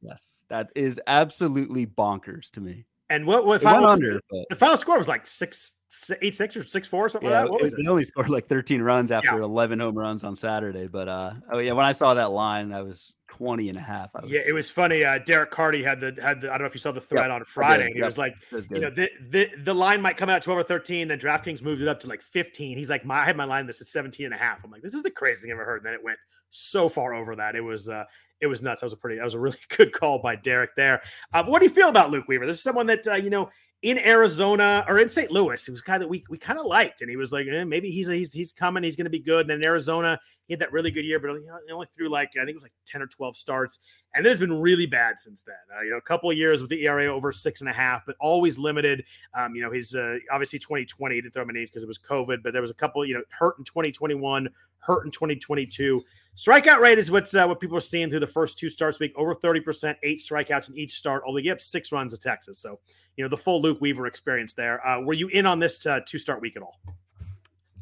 B: Yes, that is absolutely bonkers to me.
A: And what what final, under, but... the final score was like six eight six or six four something yeah, like that. What was it?
B: They only scored like 13 runs after yeah. 11 home runs on Saturday. But uh, oh yeah, when I saw that line, I was 20 and a half. Was...
A: Yeah, it was funny. Uh, Derek Carty had the had the, I don't know if you saw the thread yep, on Friday. He yep. was like, was you know, the, the the line might come out 12 or 13, then DraftKings moved it up to like 15. He's like, my I had my line this at 17 and a half. I'm like, this is the craziest thing I've ever heard. And then it went so far over that. It was uh it was nuts. That was a pretty that was a really [laughs] good call by Derek there. Uh, what do you feel about Luke Weaver? This is someone that uh, you know in Arizona or in St. Louis. He was a guy that we, we kind of liked, and he was like, eh, maybe he's he's he's coming, he's going to be good. And then in Arizona, he had that really good year, but he only threw like I think it was like ten or twelve starts, and then it's been really bad since then. Uh, you know, a couple of years with the ERA over six and a half, but always limited. Um, you know, he's uh, obviously 2020 he didn't throw many because it was COVID, but there was a couple, you know, hurt in 2021, hurt in 2022. Strikeout rate is what's uh, what people are seeing through the first two starts week over 30%, eight strikeouts in each start, although you have six runs of Texas. So, you know, the full Luke Weaver experience there. Uh, were you in on this uh, two start week at all?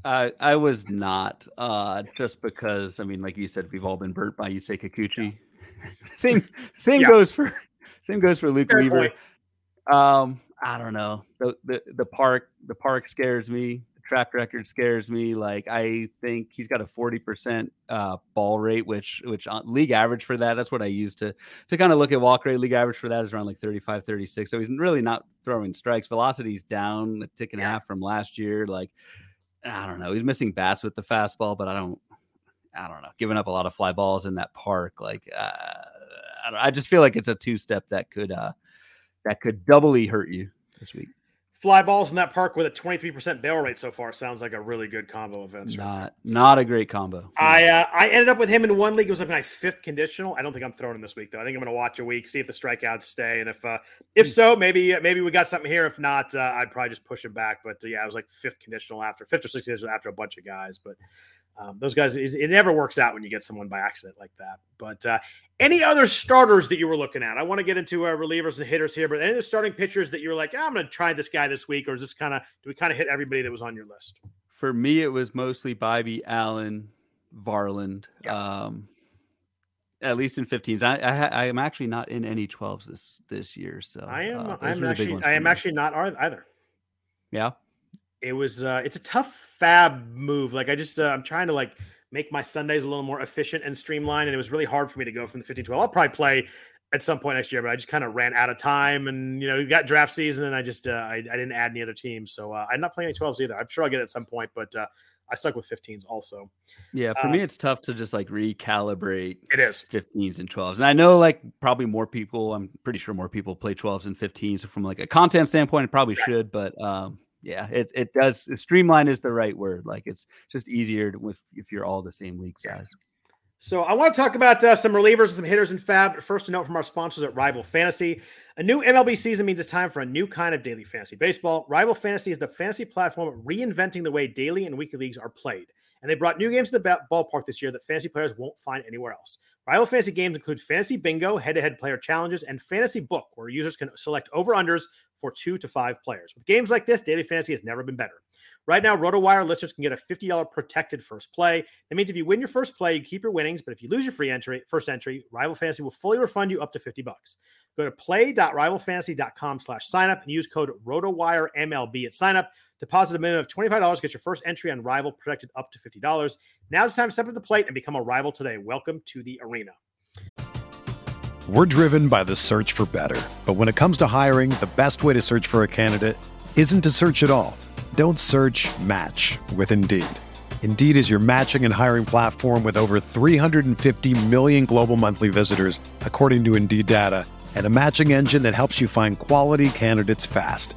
B: I I was not, uh, just because I mean, like you said, we've all been burnt by Yusei Kikuchi. Yeah. same same yeah. goes for same goes for Luke Fair Weaver. Point. Um, I don't know. The, the the park the park scares me track record scares me. Like I think he's got a 40% uh, ball rate, which which uh, league average for that. That's what I use to to kind of look at walk rate. League average for that is around like 35, 36. So he's really not throwing strikes. Velocity's down a tick and a half from last year. Like I don't know. He's missing bats with the fastball, but I don't. I don't know. Giving up a lot of fly balls in that park, like uh, I, I just feel like it's a two step that could uh that could doubly hurt you this week
A: fly balls in that park with a 23% bail rate so far sounds like a really good combo event.
B: Not not a great combo.
A: I uh, I ended up with him in one league. It was like my fifth conditional. I don't think I'm throwing him this week though. I think I'm going to watch a week, see if the strikeouts stay, and if uh, if hmm. so, maybe uh, maybe we got something here. If not, uh, I'd probably just push him back. But uh, yeah, I was like fifth conditional after fifth or sixth after a bunch of guys, but. Um, those guys, it, it, never works out when you get someone by accident like that. But uh, any other starters that you were looking at? I want to get into uh, relievers and hitters here, but any of the starting pitchers that you were like, I'm going to try this guy this week, or is this kind of do we kind of hit everybody that was on your list?
B: For me, it was mostly Bibee, Allen, Varland. Yeah. Um, at least in 15s. I, I, I am actually not in any 12s this this year. So
A: I am. Uh, I'm actually. I am me. actually not either.
B: Yeah.
A: It was. uh It's a tough FAAB move. Like I just. Uh, I'm trying to like make my Sundays a little more efficient and streamlined. And it was really hard for me to go from the 15 12. I'll probably play at some point next year, but I just kind of ran out of time. And, you know, you got draft season and I just, uh, I, I, didn't add any other teams. So uh, I'm not playing any 12s either. I'm sure I'll get it at some point, but uh, I stuck with 15s also.
B: Yeah, for uh, me, it's tough to just like recalibrate.
A: It is
B: 15s and 12s, and I know like probably more people. I'm pretty sure more people play 12s and 15s. So from like a content standpoint, it probably should, but um, yeah, it it does. Streamline is the right word. Like it's just easier to, if if you're all the same league size.
A: So I want to talk about uh, some relievers and some hitters in FAAB. First, a note from our sponsors at Rival Fantasy. A new MLB season means it's time for a new kind of daily fantasy baseball. Rival Fantasy is the fantasy platform reinventing the way daily and weekly leagues are played. And they brought new games to the ballpark this year that fantasy players won't find anywhere else. Rival Fantasy games include Fantasy Bingo, head to head player challenges, and Fantasy Book, where users can select over unders for two to five players. With games like this, daily fantasy has never been better. Right now, RotoWire listeners can get a $50 protected first play. That means if you win your first play, you keep your winnings, but if you lose your free entry, first entry, Rival Fantasy will fully refund you up to 50 bucks. Go to play.rivalfantasy.com slash sign up and use code RotoWireMLB at sign up. Deposit a minimum of $25, get your first entry on Rival protected up to $50. Now it's time to step to the plate and become a rival today. Welcome to the arena.
C: We're driven by the search for better. But when it comes to hiring, the best way to search for a candidate isn't to search at all. Don't search match with Indeed. Indeed is your matching and hiring platform with over 350 million global monthly visitors, according to Indeed data, and a matching engine that helps you find quality candidates fast.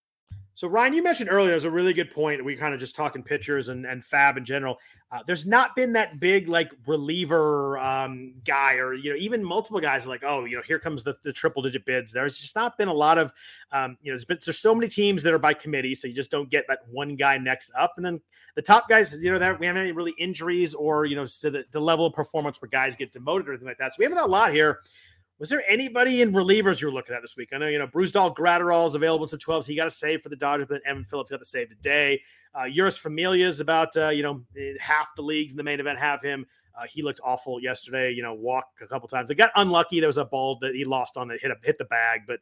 A: So Ryan, you mentioned earlier, there's a really good point. We kind of just talking pitchers and, and FAAB in general. Uh, there's not been that big like reliever um, guy, or you know, even multiple guys like, oh, you know, here comes the, the triple digit bids. There's just not been a lot of, um, you know, there's been there's so many teams that are by committee, so you just don't get that one guy next up. And then the top guys, you know, that we haven't any really injuries or you know, to the, the level of performance where guys get demoted or anything like that. So we haven't a lot here. Was there anybody in relievers you're looking at this week? I know, you know, Brusdar Graterol is available to 12s. He got a save for the Dodgers, but Evan Phillips got the save today. Uh, Jeurys Familia is about, uh, you know, half the leagues in the main event have him. Uh, he looked awful yesterday, you know, walk a couple times. They got unlucky. There was a ball that he lost on that hit, a, hit the bag, but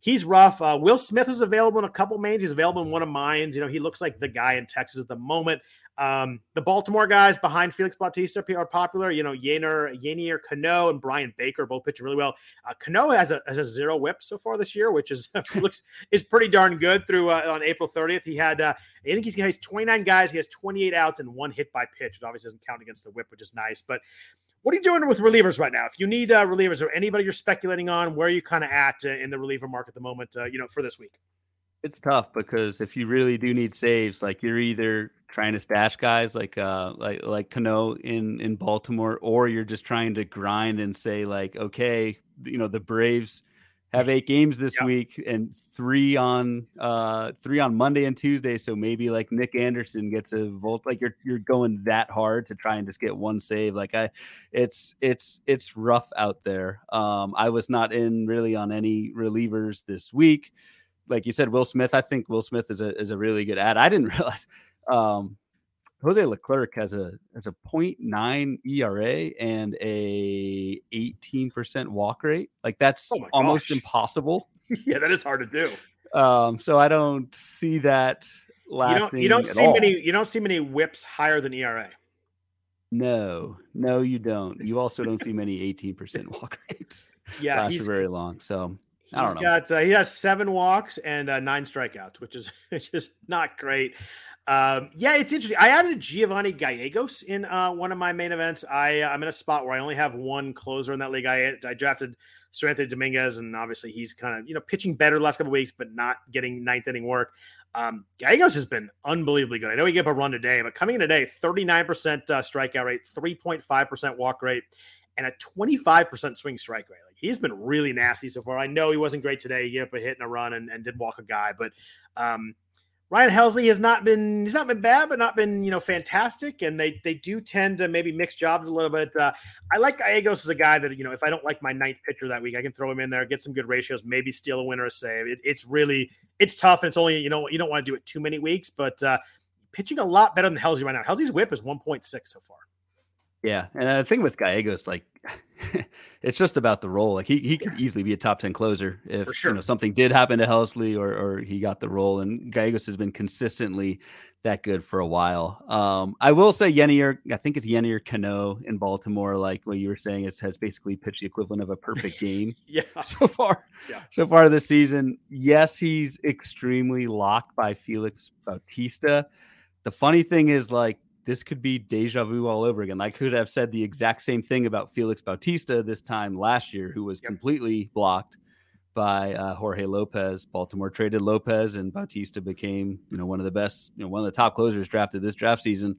A: he's rough. Uh, Will Smith is available in a couple mains. He's available in one of mines. You know, he looks like the guy in Texas at the moment. Um, the Baltimore guys behind Felix Bautista are popular. You know, Yennier, Yennier Cano and Bryan Baker both pitching really well. Uh, Cano has a, has a zero whip so far this year, which is [laughs] looks is pretty darn good. Through uh, on April 30th, he had uh, I think he's, he has 29 guys. He has 28 outs and one hit by pitch, which obviously doesn't count against the whip, which is nice. But what are you doing with relievers right now? If you need uh, relievers or anybody you're speculating on, where are you kind of at uh, in the reliever market at the moment? Uh, you know, for this week.
B: It's tough because if you really do need saves, like you're either trying to stash guys like uh like like Cano in in Baltimore, or you're just trying to grind and say like, okay, you know the Braves have eight games this yep. week and three on uh three on Monday and Tuesday. So maybe like Nick Anderson gets a volt. Like you're you're going that hard to try and just get one save. Like I, it's it's it's rough out there. Um, I was not in really on any relievers this week like you said, Will Smith. I think Will Smith is a is a really good ad. I didn't [laughs] realize um, Jose Leclerc has a has a 0.9 ERA and a 18% walk rate. Like that's oh almost impossible. [laughs]
A: yeah, that is hard to do.
B: Um, so I don't see that lasting.
A: You don't, you don't see all. many. You don't see many whips higher than ERA.
B: No, no, you don't. You also don't see many 18% walk [laughs] rates.
A: Yeah,
B: he's very long. So
A: He's got uh, he has seven walks and uh, nine strikeouts, which is [laughs] is not great. Um, yeah, it's interesting. I added Giovanni Gallegos in uh, one of my main events. I uh, I'm in a spot where I only have one closer in that league. I I drafted Seranthony Dominguez, and obviously he's kind of you know pitching better the last couple weeks, but not getting ninth inning work. Um, Gallegos has been unbelievably good. I know he gave up a run today, but coming in today, 39% uh, strikeout rate, 3.5% walk rate, and a 25% swing strike rate. Like he's been really nasty so far. I know he wasn't great today. He gave up a hit and a run and, and did walk a guy, but um, Ryan Helsley has not been he's not been bad, but not been you know fantastic. And they they do tend to maybe mix jobs a little bit. Uh, I like Gallegos as a guy that you know if I don't like my ninth pitcher that week, I can throw him in there, get some good ratios, maybe steal a win or a save. It, it's really it's tough, and it's only you know you don't want to do it too many weeks, but uh, pitching a lot better than Helsley right now. Helsley's WHIP is one point six so far.
B: Yeah, and the thing with Gallegos, like, [laughs] it's just about the role. Like he he could easily be a top ten closer if sure. you know something did happen to Helsley or or he got the role. And Gallegos has been consistently that good for a while. Um, I will say Yennier, I think it's Yennier Cano in Baltimore. Like what you were saying, is has basically pitched the equivalent of a perfect game. [laughs]
A: yeah, [laughs]
B: so far, yeah. so far this season. Yes, he's extremely locked by Felix Bautista. The funny thing is, like this could be deja vu all over again. I could have said the exact same thing about Felix Bautista this time last year, who was yep. completely blocked by uh, Jorge Lopez. Baltimore traded Lopez, and Bautista became, you know, one of the best, you know, one of the top closers drafted this draft season.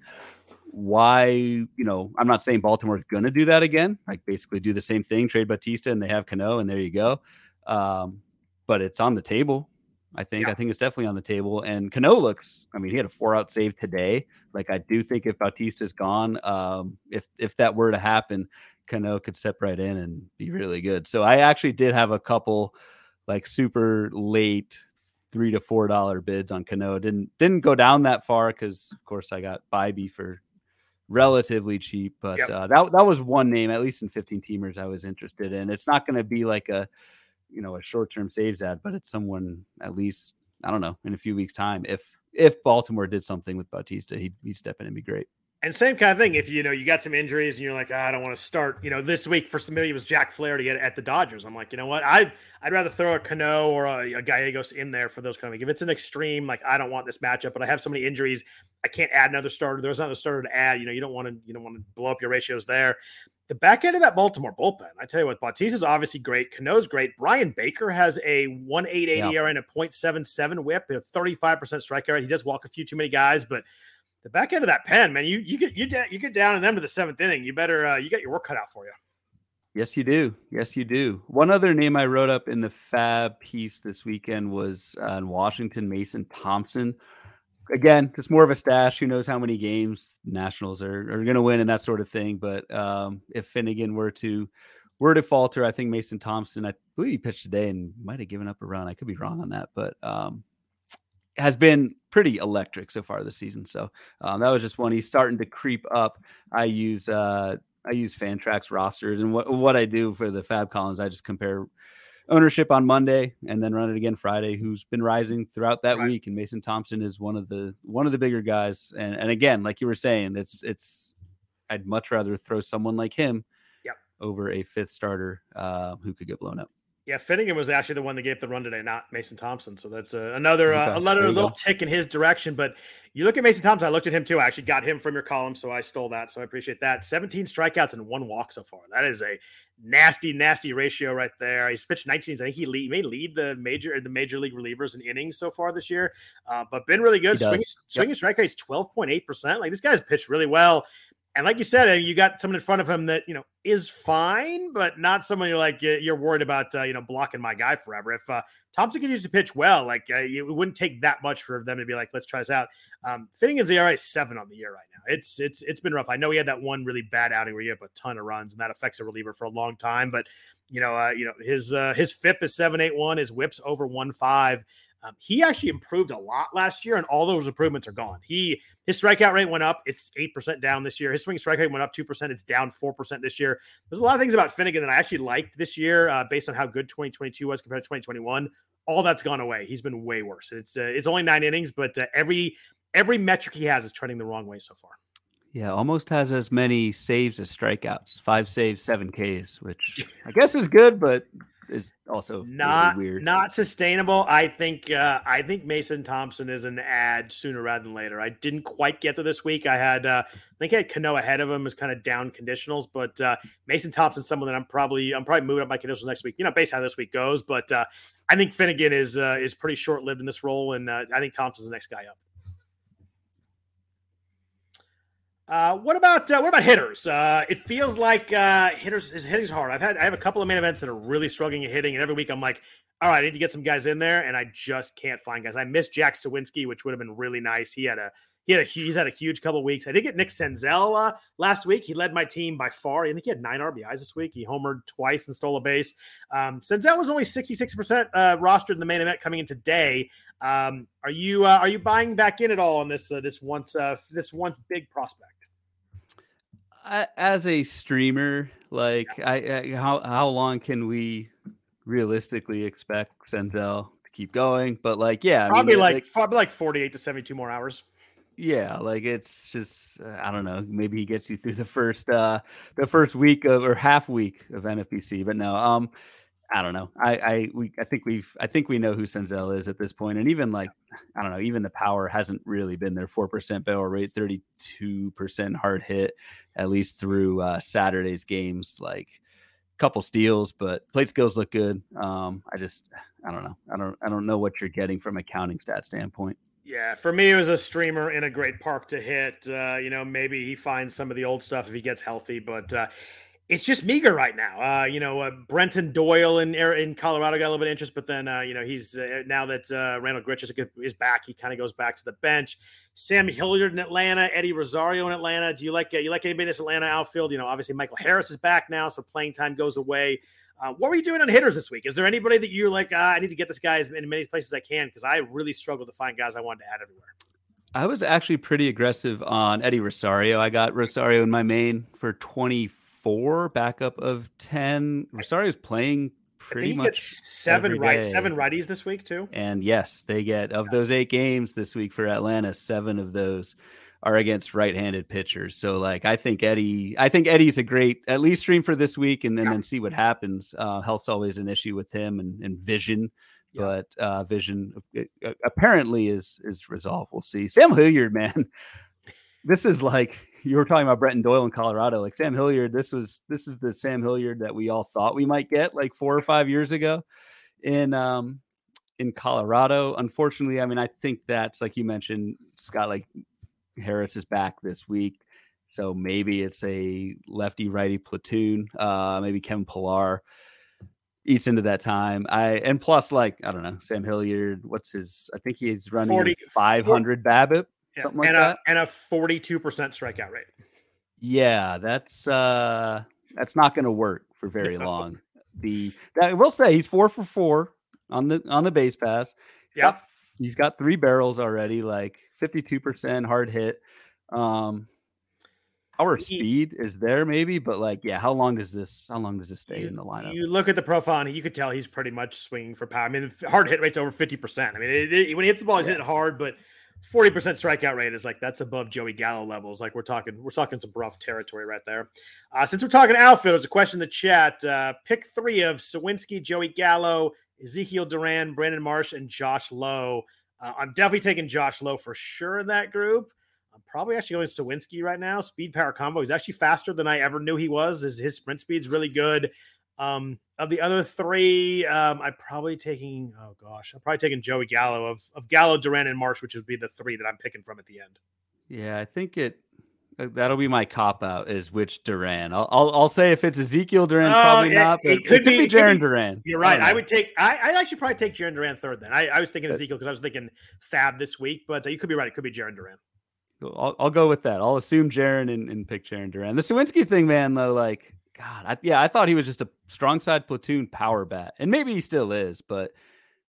B: Why, you know, I'm not saying Baltimore's going to do that again. Like basically do the same thing, trade Bautista, and they have Cano, and there you go. Um, but it's on the table. I think. Yeah. I think it's definitely on the table. And Cano looks, I mean, he had a four out save today. Like I do think if Bautista's gone, um, if if that were to happen, Cano could step right in and be really good. So I actually did have a couple like super late three to four dollar bids on Cano. Didn't didn't go down that far because of course I got Bibee for relatively cheap. But yep. uh, that that was one name, at least in 15 teamers, I was interested in. It's not going to be like a you know a short term saves ad, but it's someone at least I don't know in a few weeks time. If if Baltimore did something with Bautista, he'd, he'd step in and be great.
A: And same kind of thing. If you know you got some injuries and you're like, oh, I don't want to start. You know, this week for somebody it was Jack Flaherty get at the Dodgers. I'm like, you know what? I I'd rather throw a Cano or a, a Gallegos in there for those kind of. If it's an extreme, like I don't want this matchup, but I have so many injuries, I can't add another starter. There's another starter to add. You know, you don't want to you don't want to blow up your ratios there the back end of that Baltimore bullpen, I tell you what, Bautista is obviously great. Cano's great. Bryan Baker has a 1.88 yep. ERA and a 0.77 whip, a 35% strikeout rate. He does walk a few too many guys, but the back end of that pen, man, you you get you, you get down in them to the seventh inning. You better uh, you got your work cut out for you.
B: Yes, you do. Yes, you do. One other name I wrote up in the FAAB piece this weekend was uh, in Washington, Mason Thompson again, it's more of a stash. Who knows how many games Nationals are, are going to win and that sort of thing. But um, if Finnegan were to were to falter, I think Mason Thompson, I believe he pitched today and might have given up a run. I could be wrong on that, but um, has been pretty electric so far this season. So um, that was just one. He's starting to creep up. I use uh, I use Fantrax rosters, and what what I do for the FAAB columns, I just compare ownership on Monday and then run it again Friday, who's been rising throughout that right. week. And Mason Thompson is one of the one of the bigger guys. And and again, like you were saying, it's it's I'd much rather throw someone like him
A: yep.
B: over a fifth starter uh, who could get blown up.
A: Yeah, Finnegan was actually the one that gave the run today, not Mason Thompson. So that's uh, another uh, okay. another little go. tick in his direction. But you look at Mason Thompson. I looked at him too. I actually got him from your column, so I stole that. So I appreciate that. 17 strikeouts and one walk so far. That is a nasty, nasty ratio right there. He's pitched 19. I think he, lead, he may lead the major the major league relievers in innings so far this year. Uh, but been really good. Swinging, yep. swinging strike rate's 12.8 percent. Like this guy's pitched really well. And like you said, you got someone in front of him that you know is fine, but not someone you're like you're worried about, uh, you know, blocking my guy forever. If uh, Thompson continues to pitch well, like uh, it wouldn't take that much for them to be like, let's try this out. Um, Finnegan's ERA seven on the year right now. It's it's it's been rough. I know he had that one really bad outing where he had a ton of runs, and that affects a reliever for a long time. But you know, uh, you know his uh, his FIP is seven eight one, his WHIP's over one five. Um, he actually improved a lot last year, and all those improvements are gone. He his strikeout rate went up; it's eight percent down this year. His swing strike rate went up two percent; it's down four percent this year. There's a lot of things about Finnegan that I actually liked this year, uh, based on how good 2022 was compared to 2021. All that's gone away. He's been way worse. It's uh, it's only nine innings, but uh, every every metric he has is trending the wrong way so far.
B: Yeah, almost has as many saves as strikeouts. Five saves, seven Ks, which I guess is good, but is also
A: not
B: really weird.
A: Not sustainable. I think uh, I think Mason Thompson is an ad sooner rather than later. I didn't quite get to this week. I had uh, I think I had Cano ahead of him as kind of down conditionals, but uh, Mason Thompson's someone that I'm probably I'm probably moving up my conditionals next week. You know, based on how this week goes, but uh, I think Finnegan is uh, is pretty short lived in this role, and uh, I think Thompson's the next guy up. Uh, what about uh, what about hitters? Uh, it feels like uh, hitters is hitting's hard. I've had I have a couple of main events that are really struggling at hitting, and every week I'm like, all right, I need to get some guys in there, and I just can't find guys. I missed Jack Suwinski, which would have been really nice. He had a he had a he's had a huge couple of weeks. I did get Nick Senzel uh, last week. He led my team by far. I think he had nine RBIs this week. He homered twice and stole a base. Um, Senzel was only sixty six percent uh, rostered in the main event coming in today. Um, are you uh, are you buying back in at all on this uh, this once uh, this once big prospect?
B: as a streamer, like I, I, how how long can we realistically expect Senzel to keep going? But like, yeah,
A: probably I mean, like, like probably like forty eight to seventy two more hours.
B: Yeah, like it's just uh, I don't know. Maybe he gets you through the first uh the first week of or half week of NFBC, but no. Um, I don't know. I I we I think we've I think we know who Senzel is at this point, and even like I don't know, even the power hasn't really been there. Four percent barrel rate, thirty two percent hard hit, at least through uh, Saturday's games. Like couple steals, but plate skills look good. Um, I just I don't know. I don't I don't know what you're getting from a counting stat standpoint.
A: Yeah, for me, it was a streamer in a great park to hit. Uh, you know, maybe he finds some of the old stuff if he gets healthy, but uh, it's just meager right now. Uh, you know, uh, Brenton Doyle in in Colorado got a little bit of interest, but then uh, you know he's uh, now that uh, Randal Grichuk is, is back, he kind of goes back to the bench. Sam Hilliard in Atlanta, Eddie Rosario in Atlanta. Do you like uh, you like anybody in this Atlanta outfield? You know, obviously Michael Harris is back now, so playing time goes away. what were you doing on hitters this week? Is there anybody that you're like, ah, I need to get this guy as many places as I can because I really struggled to find guys I wanted to add everywhere.
B: I was actually pretty aggressive on Eddie Rosario. I got Rosario in my main for 24 four, backup of ten. Rosario's playing pretty much
A: seven right seven righties this week too.
B: And yes, they get of those eight games this week for Atlanta, seven of those are against right-handed pitchers. So like I think Eddie, I think Eddie's a great at least stream for this week and, and yeah. then see what happens. Uh, health's always an issue with him and, and vision. Yeah. But uh, vision uh, apparently is is resolved. We'll see. Sam Hilliard, man, [laughs] this is like you were talking about Brenton Doyle in Colorado. Like Sam Hilliard, this was this is the Sam Hilliard that we all thought we might get like four or five years ago in um in Colorado. Unfortunately, I mean, I think that's like you mentioned, Scott. Like Harris is back this week, so maybe it's a lefty righty platoon. Uh, maybe Kevin Pillar eats into that time. I and plus, like I don't know, Sam Hilliard. What's his? I think he's running 40, 500 BABIP yeah. something like
A: and
B: that.
A: A, and a 42% strikeout rate.
B: Yeah, that's uh that's not going to work for very long. The I will say he's 4 for 4 on the on the base pass.
A: Yeah.
B: He's got 3 barrels already like 52% hard hit. Um our speed is there maybe, but like, yeah, how long does this? How long does this stay
A: you,
B: in the lineup?
A: You look at the profile, and you could tell he's pretty much swinging for power. I mean, hard hit rate's over fifty percent. I mean, it, it, when he hits the ball, he's yeah. hitting hard, but 40% strikeout rate is like that's above Joey Gallo levels. Like we're talking, we're talking some rough territory right there. Uh, since we're talking outfield, there's a question in the chat. Uh, pick three of Suwinski, Joey Gallo, Ezekiel Duran, Brandon Marsh, and Josh Lowe. Uh, I'm definitely taking Josh Lowe for sure in that group. I'm probably actually going Suwinski right now. Speed power combo. He's actually faster than I ever knew he was. His, his sprint speed's really good. Um, of the other three, um, I'm probably taking. Oh gosh, I'm probably taking Joey Gallo of of Gallo, Duran, and Marsh, which would be the three that I'm picking from at the end.
B: Yeah, I think it. Uh, that'll be my cop out is which Duran. I'll, I'll, I'll say if it's Ezekiel Duran, oh, probably it, not. But it could, it could be, be Jarren Duran.
A: You're right. I, I, would take. I I'd actually probably take Jarren Duran third. Then I, I was thinking Ezekiel because I was thinking FAAB this week, but uh, you could be right. It could be Jarren Duran.
B: I'll, I'll go with that. I'll assume Jarren and, and pick Jarren Duran. The Suwinski thing, man, though, like God, I, yeah, I thought he was just a strong side platoon power bat, and maybe he still is, but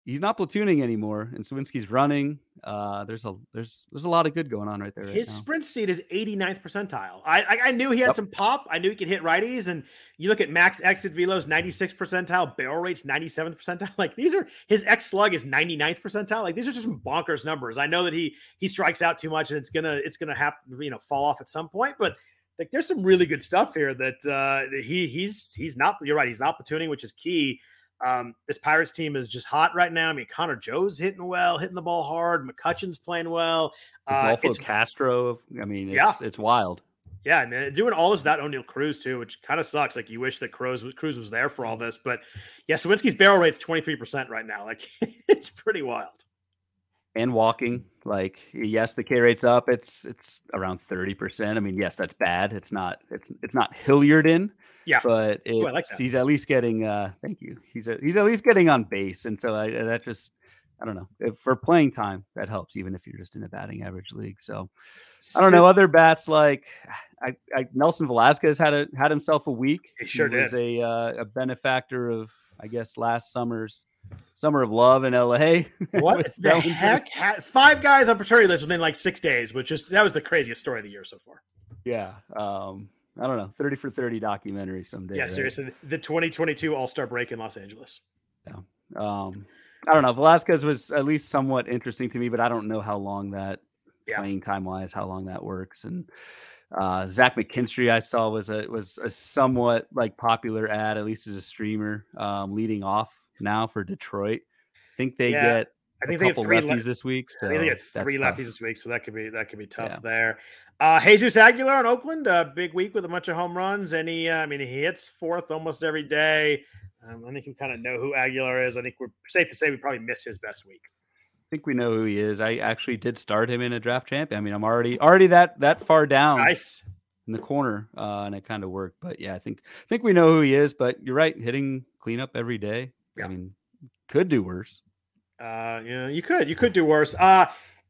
B: he's not platooning anymore. And Suwinski's running. Uh, there's a there's there's a lot of good going on right there. Right
A: His
B: now.
A: sprint speed is 89th percentile. I, I, I knew he had yep. some pop. I knew he could hit righties. And you look at max exit velos, 96 percentile, barrel rates 97th percentile. [laughs] Like these are his X slug is 99th percentile. Like these are just some bonkers numbers. I know that he he strikes out too much and it's gonna it's gonna happen you know fall off at some point, but like there's some really good stuff here that uh, he he's he's not. You're right. He's not platooning, which is key. Um, this Pirates team is just hot right now. I mean, Connor Joe's hitting well, hitting the ball hard. McCutchen's playing well.
B: Uh, it's Castro. I mean, it's, yeah. it's wild.
A: Yeah, and doing all this without Oneil Cruz too, which kind of sucks. Like you wish that Cruz was, Cruz was there for all this, but yeah, Suwinski's barrel rate's twenty three percent right now. Like [laughs] it's pretty wild.
B: And walking, like yes, the K rate's up. It's it's around thirty percent. I mean, yes, that's bad. It's not it's it's not Hilliard in.
A: Yeah,
B: but Ooh, like he's at least getting. uh Thank you. He's a, he's at least getting on base, and so I, that just I don't know. If for playing time, that helps, even if you're just in a batting average league. So I don't know. Other bats like I, I, Nelson Velazquez had a had himself a week.
A: He sure
B: he
A: did.
B: A uh, a benefactor of I guess last summer's summer of love in LA. [laughs]
A: What the heck? Five guys on paternity list within like six days, which is that was the craziest story of the year so far.
B: Yeah. Um, I don't know. Thirty for thirty documentary someday.
A: Yeah, right? seriously, the 2022 All Star break in Los Angeles.
B: Yeah. Um, I don't know. Velazquez was at least somewhat interesting to me, but I don't know how long that yeah. playing time wise, how long that works. And uh, Zach McKinstry, I saw was a was a somewhat like popular ad, at least as a streamer, um, leading off now for Detroit. I think they yeah. get I think a couple they lefties le- this week. So
A: I think they get three lefties tough. this week, so that could be that could be tough yeah. there. Uh, Jesus Aguilar in Oakland, a uh, big week with a bunch of home runs. And he, uh, I mean, he hits fourth almost every day. Um, I think we kind of know who Aguilar is. I think we're safe to say we probably missed his best week.
B: I think we know who he is. I actually did start him in a draft champion. I mean, I'm already already that that far down.
A: Nice
B: in the corner, uh, and it kind of worked. But yeah, I think I think we know who he is. But you're right, hitting cleanup every day. I mean, could do worse.
A: Uh, yeah, you could you could do worse. Uh,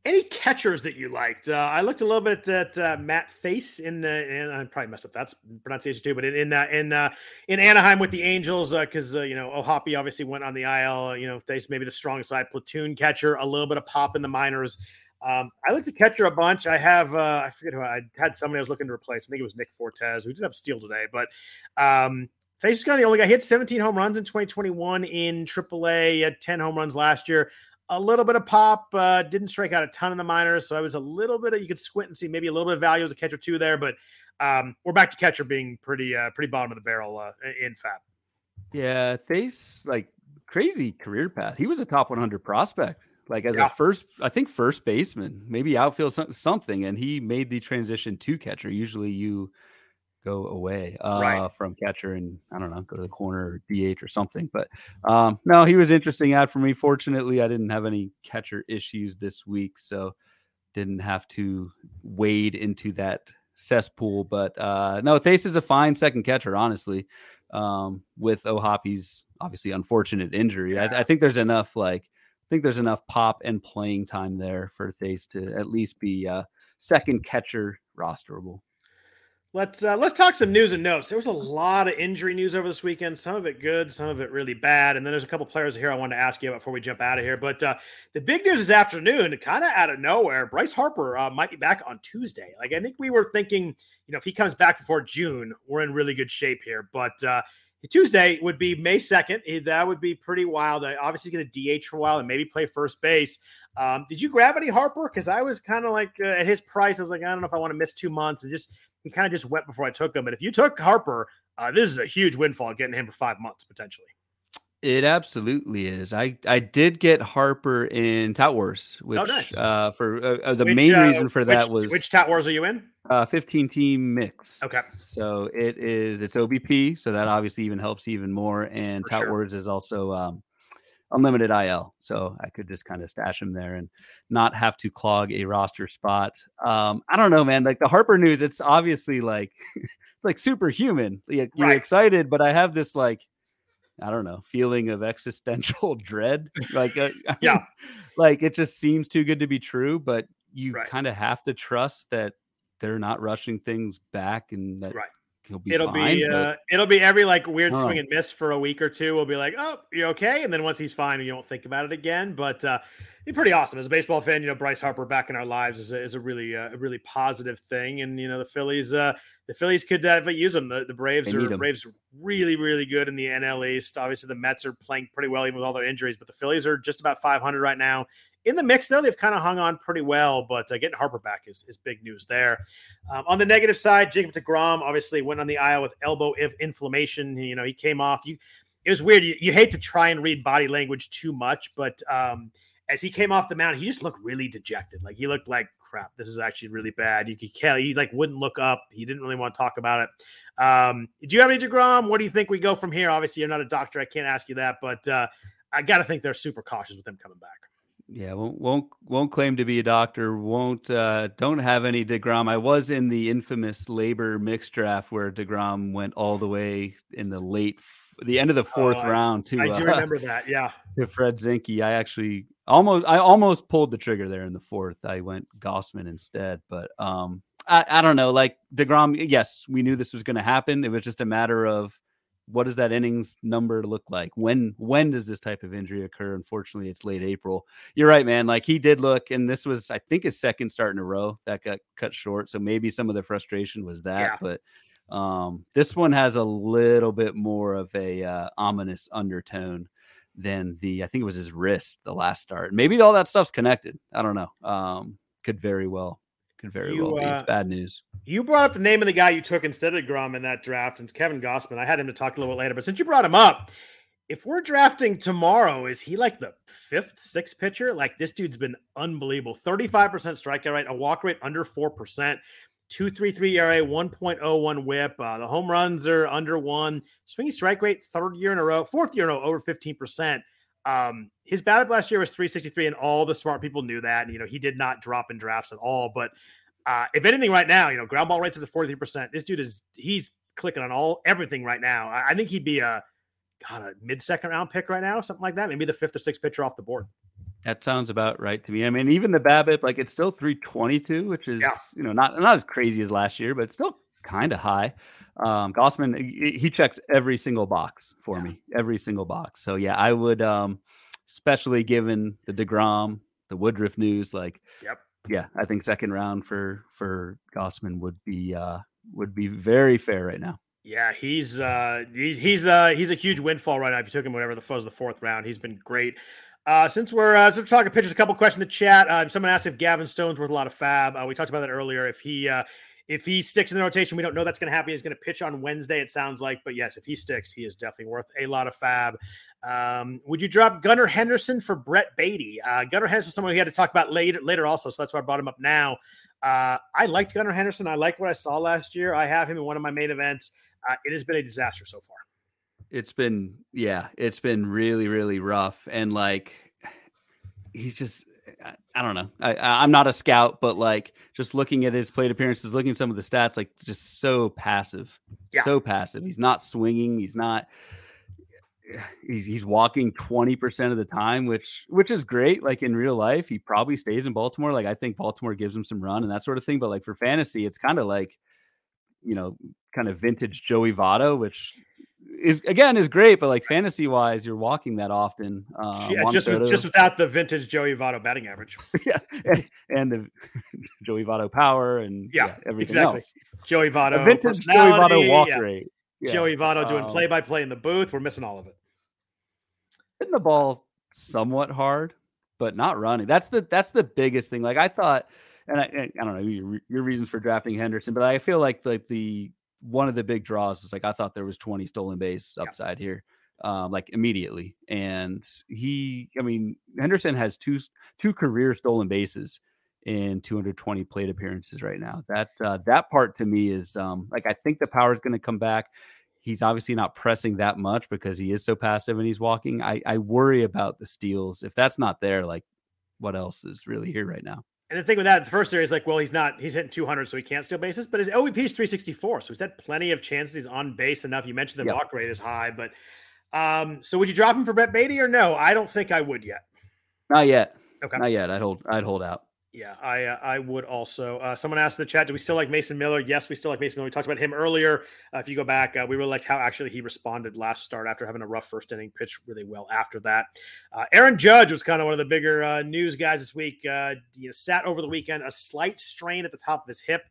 A: any catchers that you liked? Uh, I looked a little bit at uh, Matt Thaiss in the, and I probably messed up that's pronunciation too, but in in uh, in, uh, in Anaheim with the Angels because uh, uh, you know O'Hoppe obviously went on the IL. You know Thaiss maybe the strong side platoon catcher, a little bit of pop in the minors. Um, I looked at catcher a bunch. I have I forget who I had somebody I was looking to replace. I think it was Nick Fortes. We did have Steele today, but um, Is kind of the only guy. He had 17 home runs in 2021 in AAA. He had 10 home runs last year a little bit of pop. Uh, didn't strike out a ton in the minors, so I was a little bit of you could squint and see maybe a little bit of value as a catcher too there. But um, we're back to catcher being pretty uh, pretty bottom of the barrel uh, in FAAB.
B: Yeah, Thaiss like crazy career path. He was a top 100 prospect, like as yeah. a first, I think first baseman, maybe outfield something, and he made the transition to catcher. Usually, you go away uh, right. from catcher and I don't know, go to the corner or DH or something. But um, no, he was interesting ad for me. Fortunately, I didn't have any catcher issues this week, so didn't have to wade into that cesspool. But uh, no, Thaiss is a fine second catcher, honestly. Um, with O'Hoppe's obviously unfortunate injury, yeah. I, I, think there's enough like I think there's enough pop and playing time there for Thaiss to at least be uh, second catcher rosterable.
A: Let's uh, let's talk some news and notes. There was a lot of injury news over this weekend. Some of it good, some of it really bad. And then there's a couple players here I wanted to ask you about before we jump out of here. But uh, the big news this afternoon, kind of out of nowhere, Bryce Harper uh, might be back on Tuesday. Like I think we were thinking, you know, if he comes back before June, we're in really good shape here. But uh, Tuesday would be May 2nd. That would be pretty wild. Obviously, going to DH for a while and maybe play first base. Um, did you grab any Harper? Because I was kind of like uh, at his price, I was like, I don't know if I want to miss two months. And just he kind of just went before I took him. But if you took Harper, uh, this is a huge windfall getting him for five months potentially.
B: It absolutely is. I I did get Harper in Tout Wars, oh, which oh, nice. uh, for uh, the which, main uh, reason for that
A: which,
B: was
A: which Tout Wars are you in?
B: Uh, 15 team mix.
A: Okay.
B: So it is it's OBP, so that obviously even helps even more. And for Tout sure. Wars is also um, unlimited IL, so I could just kind of stash him there and not have to clog a roster spot. Um, I don't know, man. Like the Harper news, it's obviously like [laughs] it's like superhuman. You're right. excited, but I have this like I don't know, feeling of existential [laughs] dread. Like, uh,
A: yeah,
B: like it just seems too good to be true. But you right. kind of have to trust that they're not rushing things back and that
A: right.
B: He'll be.
A: It'll
B: fine,
A: be uh, it'll be every like weird swing and miss for a week or two. We'll be like, oh, you're okay? And then once he's fine, you don't think about it again. But uh, he's pretty awesome as a baseball fan. You know, Bryce Harper back in our lives is a, is a really uh, a really positive thing. And you know, the Phillies uh, the Phillies could uh, use them. The, the Braves are Braves are really really good in the NL East. Obviously, the Mets are playing pretty well even with all their injuries, but the Phillies are just about 500 right now. In the mix, though, they've kind of hung on pretty well, but uh, getting Harper back is, is big news there. Um, on the negative side, Jacob DeGrom obviously went on the IL with elbow inflammation. You know, he came off. You it was weird. You, you, hate to try and read body language too much, but um, as he came off the mound, he just looked really dejected. Like he looked like crap. This is actually really bad. You could tell he like wouldn't look up. He didn't really want to talk about it. Um, do you have any Degrom? What do you think we go from here? Obviously, you're not a doctor. I can't ask you that, but uh, I got to think they're super cautious with him coming back.
B: Yeah, won't won't won't claim to be a doctor. Won't uh, don't have any Degrom. I was in the infamous labor mixed draft where Degrom went all the way in the late, the end of the fourth oh, round. To
A: I do uh, remember that. Yeah, [laughs]
B: to Fred Zinkie. I actually almost I almost pulled the trigger there in the fourth. I went Gausman instead, but um, I I don't know. Like Degrom, yes, we knew this was going to happen. It was just a matter of what does that innings number look like? When when does this type of injury occur? Unfortunately, it's late April. You're right, man. Like he did look, and this was I think his second start in a row that got cut short. So maybe some of the frustration was that, yeah. but um, this one has a little bit more of a uh, ominous undertone than the I think it was his wrist the last start. Maybe all that stuff's connected. I don't know. Um, could very well could very you, well be. It's uh, bad news.
A: You brought up the name of the guy you took instead of Grom in that draft, and it's Kevin Gausman. I had him to talk a little bit later, but since you brought him up, if we're drafting tomorrow, is he like the fifth, sixth pitcher? Like this dude's been unbelievable. 35% strikeout rate, a walk rate under 4%, 233 ERA, 1.01 whip. Uh, the home runs are under one. Swinging strike rate, third year in a row, fourth year in a row, over 15%. Um, his BABIP last year was 363, and all the smart people knew that. And, you know, he did not drop in drafts at all. But uh, if anything, right now, you know, ground ball rates at the 43%. This dude is, he's clicking on all everything right now. I, I think he'd be a, God, a mid second round pick right now, something like that. Maybe the fifth or sixth pitcher off the board.
B: That sounds about right to me. I mean, even the BABIP, like it's still 322, which is, yeah. you know, not, not as crazy as last year, but still kind of high. Um, Gausman, he checks every single box for yeah. me, every single box. So yeah, I would, um, especially given the Degrom, the Woodruff news, like,
A: yep,
B: yeah, I think second round for for Gausman would be uh would be very fair right now.
A: Yeah, he's uh he's he's uh he's a huge windfall right now. If you took him whatever the was the fourth round, he's been great. Uh, since we're uh, since we're talking pitchers, a couple questions in the chat. Uh, someone asked if Gavin Stone's worth a lot of FAAB. Uh, we talked about that earlier. If he uh, if he sticks in the rotation, we don't know that's going to happen. He's going to pitch on Wednesday, it sounds like. But yes, if he sticks, he is definitely worth a lot of FAAB. Um, would you drop Gunnar Henderson for Brett Baty? Uh, Gunnar Henderson, someone we had to talk about later, later also, so that's why I brought him up now. Uh, I liked Gunnar Henderson. I like what I saw last year. I have him in one of my main events. Uh, it has been a disaster so far.
B: It's been, yeah, it's been really, really rough. And like, he's just I don't know. I, am not a scout, but like just looking at his plate appearances, looking at some of the stats, like just so passive, yeah. so passive. He's not swinging. He's not. He's, he's walking 20% of the time, which which is great. Like in real life, he probably stays in Baltimore. Like I think Baltimore gives him some run and that sort of thing. But like for fantasy, it's kind of like, you know, kind of vintage Joey Votto, which is again is great, but like fantasy wise, you're walking that often.
A: Uh, yeah, just with, just without the vintage Joey Votto batting average. [laughs]
B: yeah, and, the [laughs] Joey Votto power and yeah, yeah everything exactly. else.
A: Joey Votto,
B: a vintage Joey Votto walk yeah. rate.
A: Yeah. Joey Votto doing play by play in the booth. We're missing all of it.
B: Hitting the ball somewhat hard, but not running. That's the that's the biggest thing. Like I thought, and I, I don't know your, your reasons for drafting Henderson, but I feel like like the one of the big draws was like I thought there was 20 stolen base upside yeah. here, um, like immediately. And he, I mean, Henderson has two two career stolen bases in 220 plate appearances right now. That uh, that part to me is um, like I think the power is going to come back. He's obviously not pressing that much because he is so passive and he's walking. I, I worry about the steals. If that's not there, like what else is really here right now?
A: And the thing with that, the first area is like, well, he's not, he's hitting 200, so he can't steal bases, but his OBP is 364. So he's had plenty of chances. He's on base enough. You mentioned the yep. walk rate is high, but um, so would you drop him for Brett Baty or no? I don't think I would yet.
B: Not yet. Okay. Not yet. I'd hold, I'd hold out.
A: Yeah, I uh, I would also. Uh, someone asked in the chat, do we still like Mason Miller? Yes, we still like Mason Miller. We talked about him earlier. Uh, if you go back, uh, we really liked how actually he responded last start after having a rough first inning, pitch really well after that. Uh, Aaron Judge was kind of one of the bigger uh, news guys this week. you know, sat over the weekend, a slight strain at the top of his hip.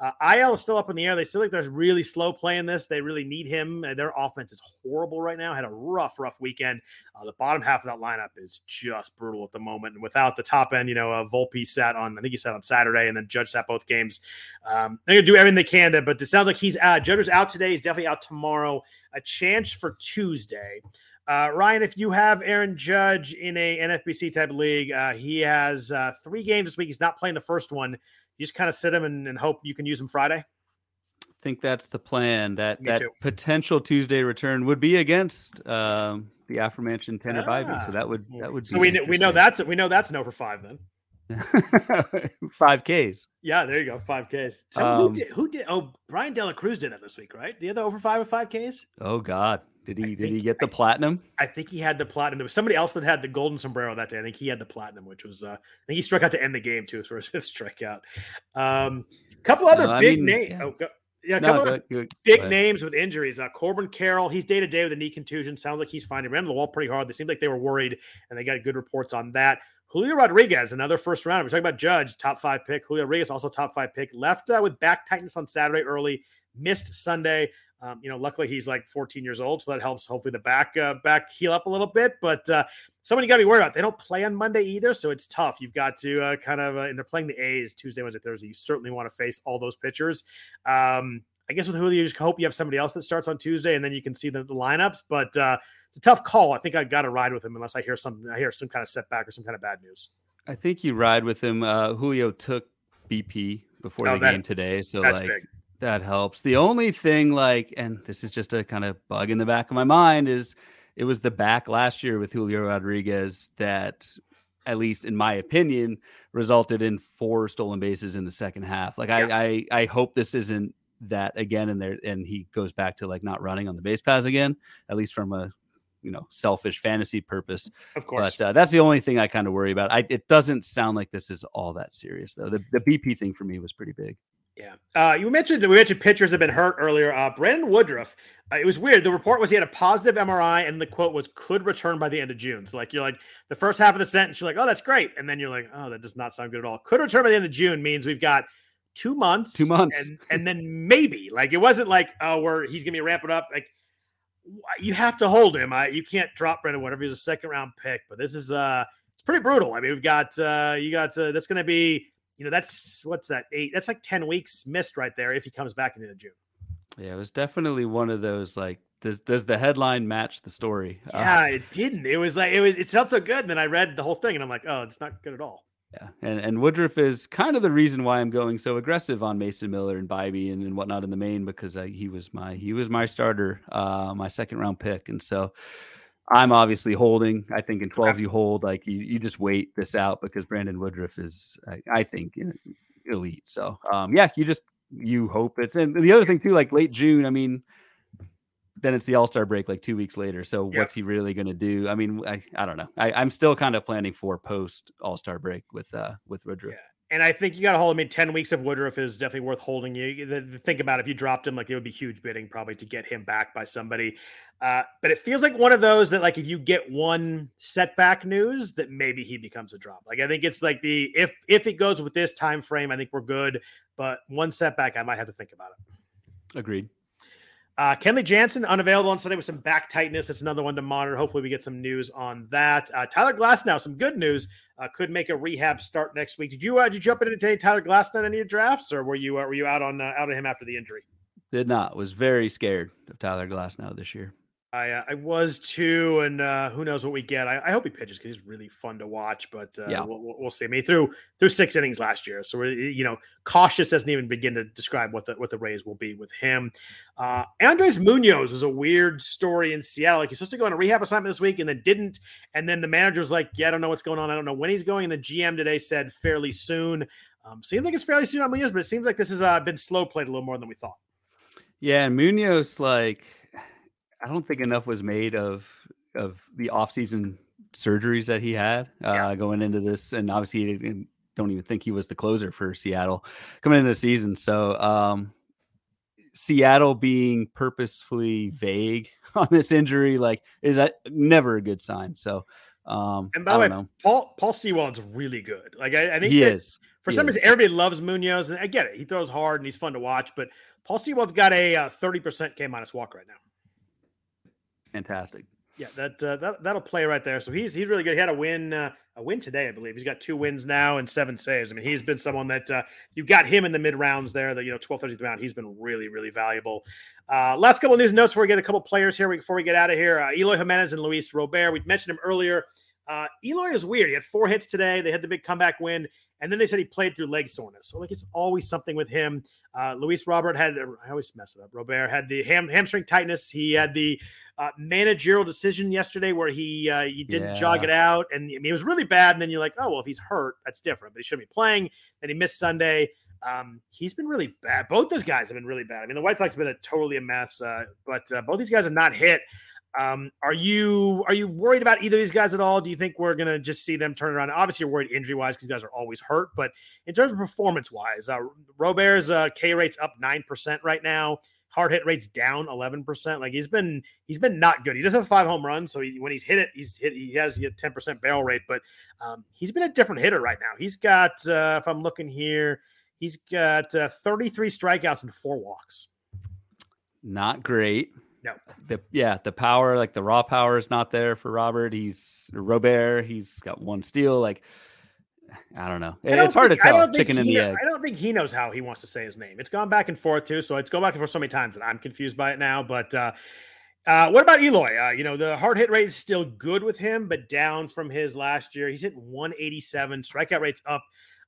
A: Uh, IL is still up in the air. They still like they're really slow playing this. They really need him. Their offense is horrible right now. Had a rough, rough weekend. Uh, the bottom half of that lineup is just brutal at the moment. And without the top end, you know, uh, Volpe sat on, I think he sat on Saturday, and then Judge sat both games. Um, they're gonna do everything they can to, but it sounds like he's out. Judge out today. He's definitely out tomorrow. A chance for Tuesday. Uh, Ryan, if you have Aaron Judge in a NFBC type league, uh, he has uh, three games this week. He's not playing the first one. You just kind of sit them and, and, hope you can use them Friday.
B: I think that's the plan. That Me that too. potential Tuesday return would be against um, the aforementioned Tanner ah. Bibee. So that would that would.
A: So we know, we know that's we know that's no for five then. [laughs]
B: five Ks.
A: Yeah, there you go. Five Ks. So um, who did? Who did? Oh, Bryan De La Cruz did it this week, right? The other over five with five Ks?
B: Oh God, did he? did he get the I, platinum?
A: I think he had the platinum. There was somebody else that had the golden sombrero that day. I think he had the platinum, which was. Uh, I think he struck out to end the game too for his [laughs] fifth strikeout. Um, couple other no, big names. Yeah. Oh, go, yeah, a couple no, go, go, big names with injuries. Uh, Corbin Carroll, he's day to day with a knee contusion. Sounds like he's fine. He ran the wall pretty hard. They seemed like they were worried, and they got good reports on that. Julio Rodriguez, another first round. We're talking about Judge, top five pick. Julio Rodriguez, also top five pick. Left uh, with back tightness on Saturday early, missed Sunday. Um, you know, luckily he's like 14 years old, so that helps. Hopefully the back uh, back heal up a little bit. But uh, someone you got to be worried about. They don't play on Monday either, so it's tough. You've got to uh, kind of, uh, and they're playing the A's Tuesday, Wednesday, Thursday. You certainly want to face all those pitchers. Um, I guess with Julio, you just hope you have somebody else that starts on Tuesday, and then you can see the, the lineups. But uh, it's a tough call. I think I got to ride with him unless I hear something. I hear some kind of setback or some kind of bad news.
B: I think you ride with him. Uh, Julio took BP before oh, the that, game today, so like. Big that helps. The only thing, like, and this is just a kind of bug in the back of my mind, is it was the back last year with Julio Rodriguez that, at least in my opinion, resulted in four stolen bases in the second half. Like, yeah. I, I, I hope this isn't that again, and there, and he goes back to like not running on the base paths again, at least from a you know selfish fantasy purpose.
A: Of course,
B: but uh, that's the only thing I kind of worry about. I, it doesn't sound like this is all that serious though. The the BP thing for me was pretty big.
A: Yeah. Uh, you mentioned we mentioned pitchers have been hurt earlier. Uh, Brandon Woodruff. Uh, it was weird. The report was he had a positive MRI, and the quote was could return by the end of June. So like you're like the first half of the sentence, you're like, oh, that's great, and then you're like, oh, that does not sound good at all. Could return by the end of June means we've got two months,
B: two months,
A: and, and then maybe like it wasn't like oh, where he's gonna be ramping up. Like you have to hold him. I, you can't drop Brandon Woodruff. He's a second round pick, but this is uh, it's pretty brutal. I mean, we've got uh, you got uh, that's gonna be you know, that's what's that eight? That's like 10 weeks missed right there if he comes back into June.
B: Yeah, it was definitely one of those like does does the headline match the story? [laughs]
A: Uh, yeah, uh, it didn't. It was like it was it felt so good. And then I read the whole thing and I'm like, oh, it's not good at all.
B: Yeah, and and Woodruff is kind of the reason why I'm going so aggressive on Mason Miller and Bibee and, and whatnot in the main because I, he was my he was my starter, uh, my second round pick, and so I'm obviously holding. I think in 12 you hold. Like you, you just wait this out because Brandon Woodruff is, I, I think, elite. So um, yeah, you just you hope it's. And the other thing too, like late June. I mean, then it's the All Star break like two weeks later. So yep. what's he really going to do? I mean, I, I don't know. I, I'm still kind of planning for post All Star break with uh with Woodruff.
A: Yeah and I think you got to hold him in 10 weeks of Woodruff is definitely worth holding you. The, the, think about it, if you dropped him, like it would be huge bidding probably to get him back by somebody. Uh, but it feels like one of those that, like, if you get one setback news, that maybe he becomes a drop. Like, I think it's like the if if it goes with this time frame, I think we're good. But one setback, I might have to think about it.
B: Agreed.
A: Uh, Kenley Jansen unavailable on Sunday with some back tightness. That's another one to monitor. Hopefully, we get some news on that. Uh, Tyler Glasnow, some good news. Uh, could make a rehab start next week. Did you uh, did you jump into today, Tyler Glasnow on any of drafts, or were you uh, were you out on uh, out of him after the injury?
B: Did not. Was very scared of Tyler Glasnow this year.
A: I uh, I was too, and uh, who knows what we get. I, I hope he pitches because he's really fun to watch. But uh, yeah. we'll, we'll see. I mean, through through six innings last year, so we're you know cautious doesn't even begin to describe what the what the Rays will be with him. Uh, Andres Munoz is a weird story in Seattle. Like he's supposed to go on a rehab assignment this week and then didn't, and then the manager's like, "Yeah, I don't know what's going on. I don't know when he's going." And the GM today said fairly soon. Um, seems like it's fairly soon on Munoz, but it seems like this has uh, been slow played a little more than we thought.
B: Yeah, and Munoz like I don't think enough was made of of the offseason surgeries that he had uh, yeah. going into this, and obviously he don't even think he was the closer for Seattle coming into the season. So um, Seattle being purposefully vague [laughs] on this injury, like, is that never a good sign. So, um,
A: and by the way, know. Paul Paul Sewald's really good. Like, I, I think
B: he is
A: For some reason, everybody loves Munoz, and I get it. He throws hard and he's fun to watch, but Paul Sewald's got a uh, 30% K minus walk right now.
B: Fantastic.
A: Yeah, that, uh, that that'll play right there. So he's he's really good. He had a win uh, a win today, I believe. He's got two wins now and seven saves. I mean, he's been someone that uh, you got him in the mid rounds there. The you know 12th, 13th round. He's been really really valuable. Uh, last couple of news notes before we get a couple players here before we get out of here. Uh, Eloy Jimenez and Luis Robert. We mentioned him earlier. Uh, Eloy is weird. He had four hits today. They had the big comeback win. And then they said he played through leg soreness. So like it's always something with him. Uh, Luis Robert had I always mess it up. Robert had the ham, hamstring tightness. He had the uh, managerial decision yesterday where he uh, he didn't yeah. jog it out, and I mean, it was really bad. And then you're like, oh well, if he's hurt, that's different. But he shouldn't be playing. And he missed Sunday. Um, he's been really bad. Both those guys have been really bad. I mean, the White Sox have been a totally a mess. Uh, but uh, both these guys have not hit. Um, are you are you worried about either of these guys at all? Do you think we're gonna just see them turn around? Obviously, you're worried injury wise because guys are always hurt, but in terms of performance wise, uh, Robert's uh, K rate's up nine percent right now. Hard hit rate's down eleven percent. Like he's been he's been not good. He does have five home runs, so he, when he's hit it, he's hit. He has a ten percent barrel rate, but um, he's been a different hitter right now. He's got uh, if I'm looking here, he's got uh, 33 strikeouts and four walks.
B: Not great.
A: No.
B: The yeah, the power, like the raw power is not there for Robert. He's Robert, he's got one steal. Like I don't know. Don't it's hard
A: think,
B: to tell. Chicken and
A: the
B: egg.
A: I don't think he knows how he wants to say his name. It's gone back and forth too. So it's gone back and forth so many times that I'm confused by it now. But uh, uh, what about Eloy? Uh, you know, the hard hit rate is still good with him, but down from his last year. He's hit 187. Strikeout rate's up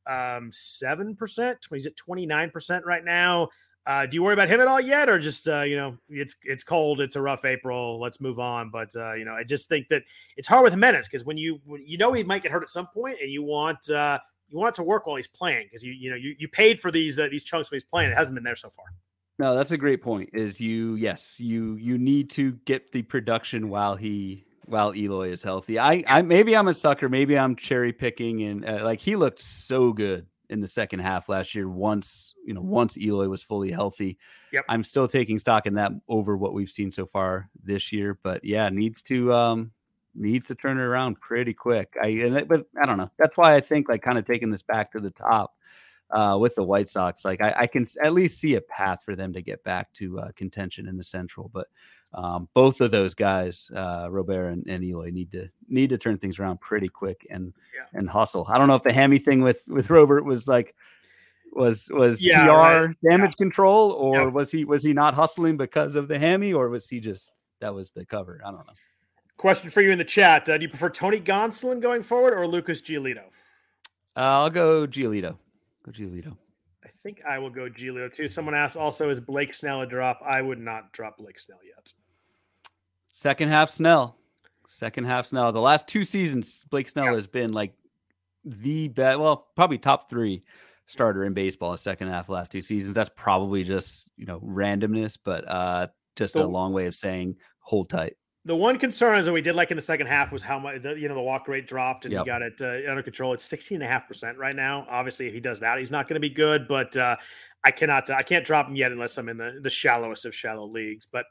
A: um, 7%. He's at 29% right now. Uh, do you worry about him at all yet, or just uh, you know it's it's cold, it's a rough April, let's move on? But uh, you know, I just think that it's hard with Jimenez because when you when you know he might get hurt at some point, and you want uh, you want to work while he's playing because you you know you, you paid for these uh, these chunks when he's playing. It hasn't been there so far.
B: No, that's a great point. Is you yes you you need to get the production while he while Eloy is healthy. I I maybe I'm a sucker. Maybe I'm cherry picking and uh, like he looked so good in the second half last year once you know once Eloy was fully healthy.
A: Yep.
B: I'm still taking stock in that over what we've seen so far this year, but yeah, needs to um needs to turn it around pretty quick. I and it, but I don't know. That's why I think like kind of taking this back to the top uh, with the White Sox, like I, I, can at least see a path for them to get back to uh, contention in the Central. But um, both of those guys, uh, Robert and, and, Eloy, need to need to turn things around pretty quick and yeah. and hustle. I don't know if the hammy thing with with Robert was like was was yeah, PR right. damage yeah. control, or was he was he not hustling because of the hammy, or was he just that was the cover? I don't know.
A: Question for you in the chat: uh, Do you prefer Tony Gonsolin going forward or Lucas Giolito?
B: Uh, I'll go Giolito. Go Giolito.
A: I think I will go Giolito too. Someone asked also, is Blake Snell a drop? I would not drop Blake Snell yet.
B: Second half Snell. Second half Snell. The last two seasons, Blake Snell yeah. has been like the best, well, probably top three starter in baseball in second half last two seasons. That's probably just, you know, randomness, but uh just a long way of saying hold tight.
A: The one concern is that we did like in the second half was how much the, you know the walk rate dropped and yep. he got it uh, under control. It's 16 and a half percent right now. Obviously, if he does that, he's not going to be good. But uh, I cannot I can't drop him yet unless I'm in the the shallowest of shallow leagues. But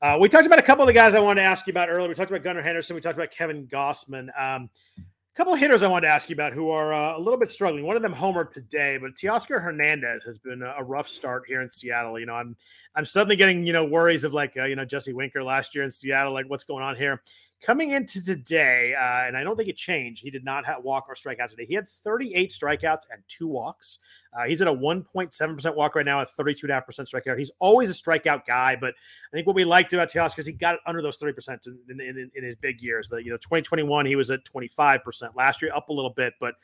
A: uh, we talked about a couple of the guys I wanted to ask you about earlier. We talked about Gunnar Henderson. We talked about Kevin Gausman. Um, a couple of hitters I wanted to ask you about who are uh, a little bit struggling. One of them homered today, but Teoscar Hernandez has been a, rough start here in Seattle. You know, I'm I'm suddenly getting you know worries of like uh, you know Jesse Winker last year in Seattle. Like what's going on here? Coming into today, uh, and I don't think it changed. He did not have walk or strikeout today. He had 38 strikeouts and two walks. Uh, he's at a 1.7% walk right now at 32.5% strikeout. He's always a strikeout guy, but I think what we liked about Teoscar is he got it under those 30% in, in, in, in his big years. The, you know, 2021, he was at 25%. Last year, up a little bit, but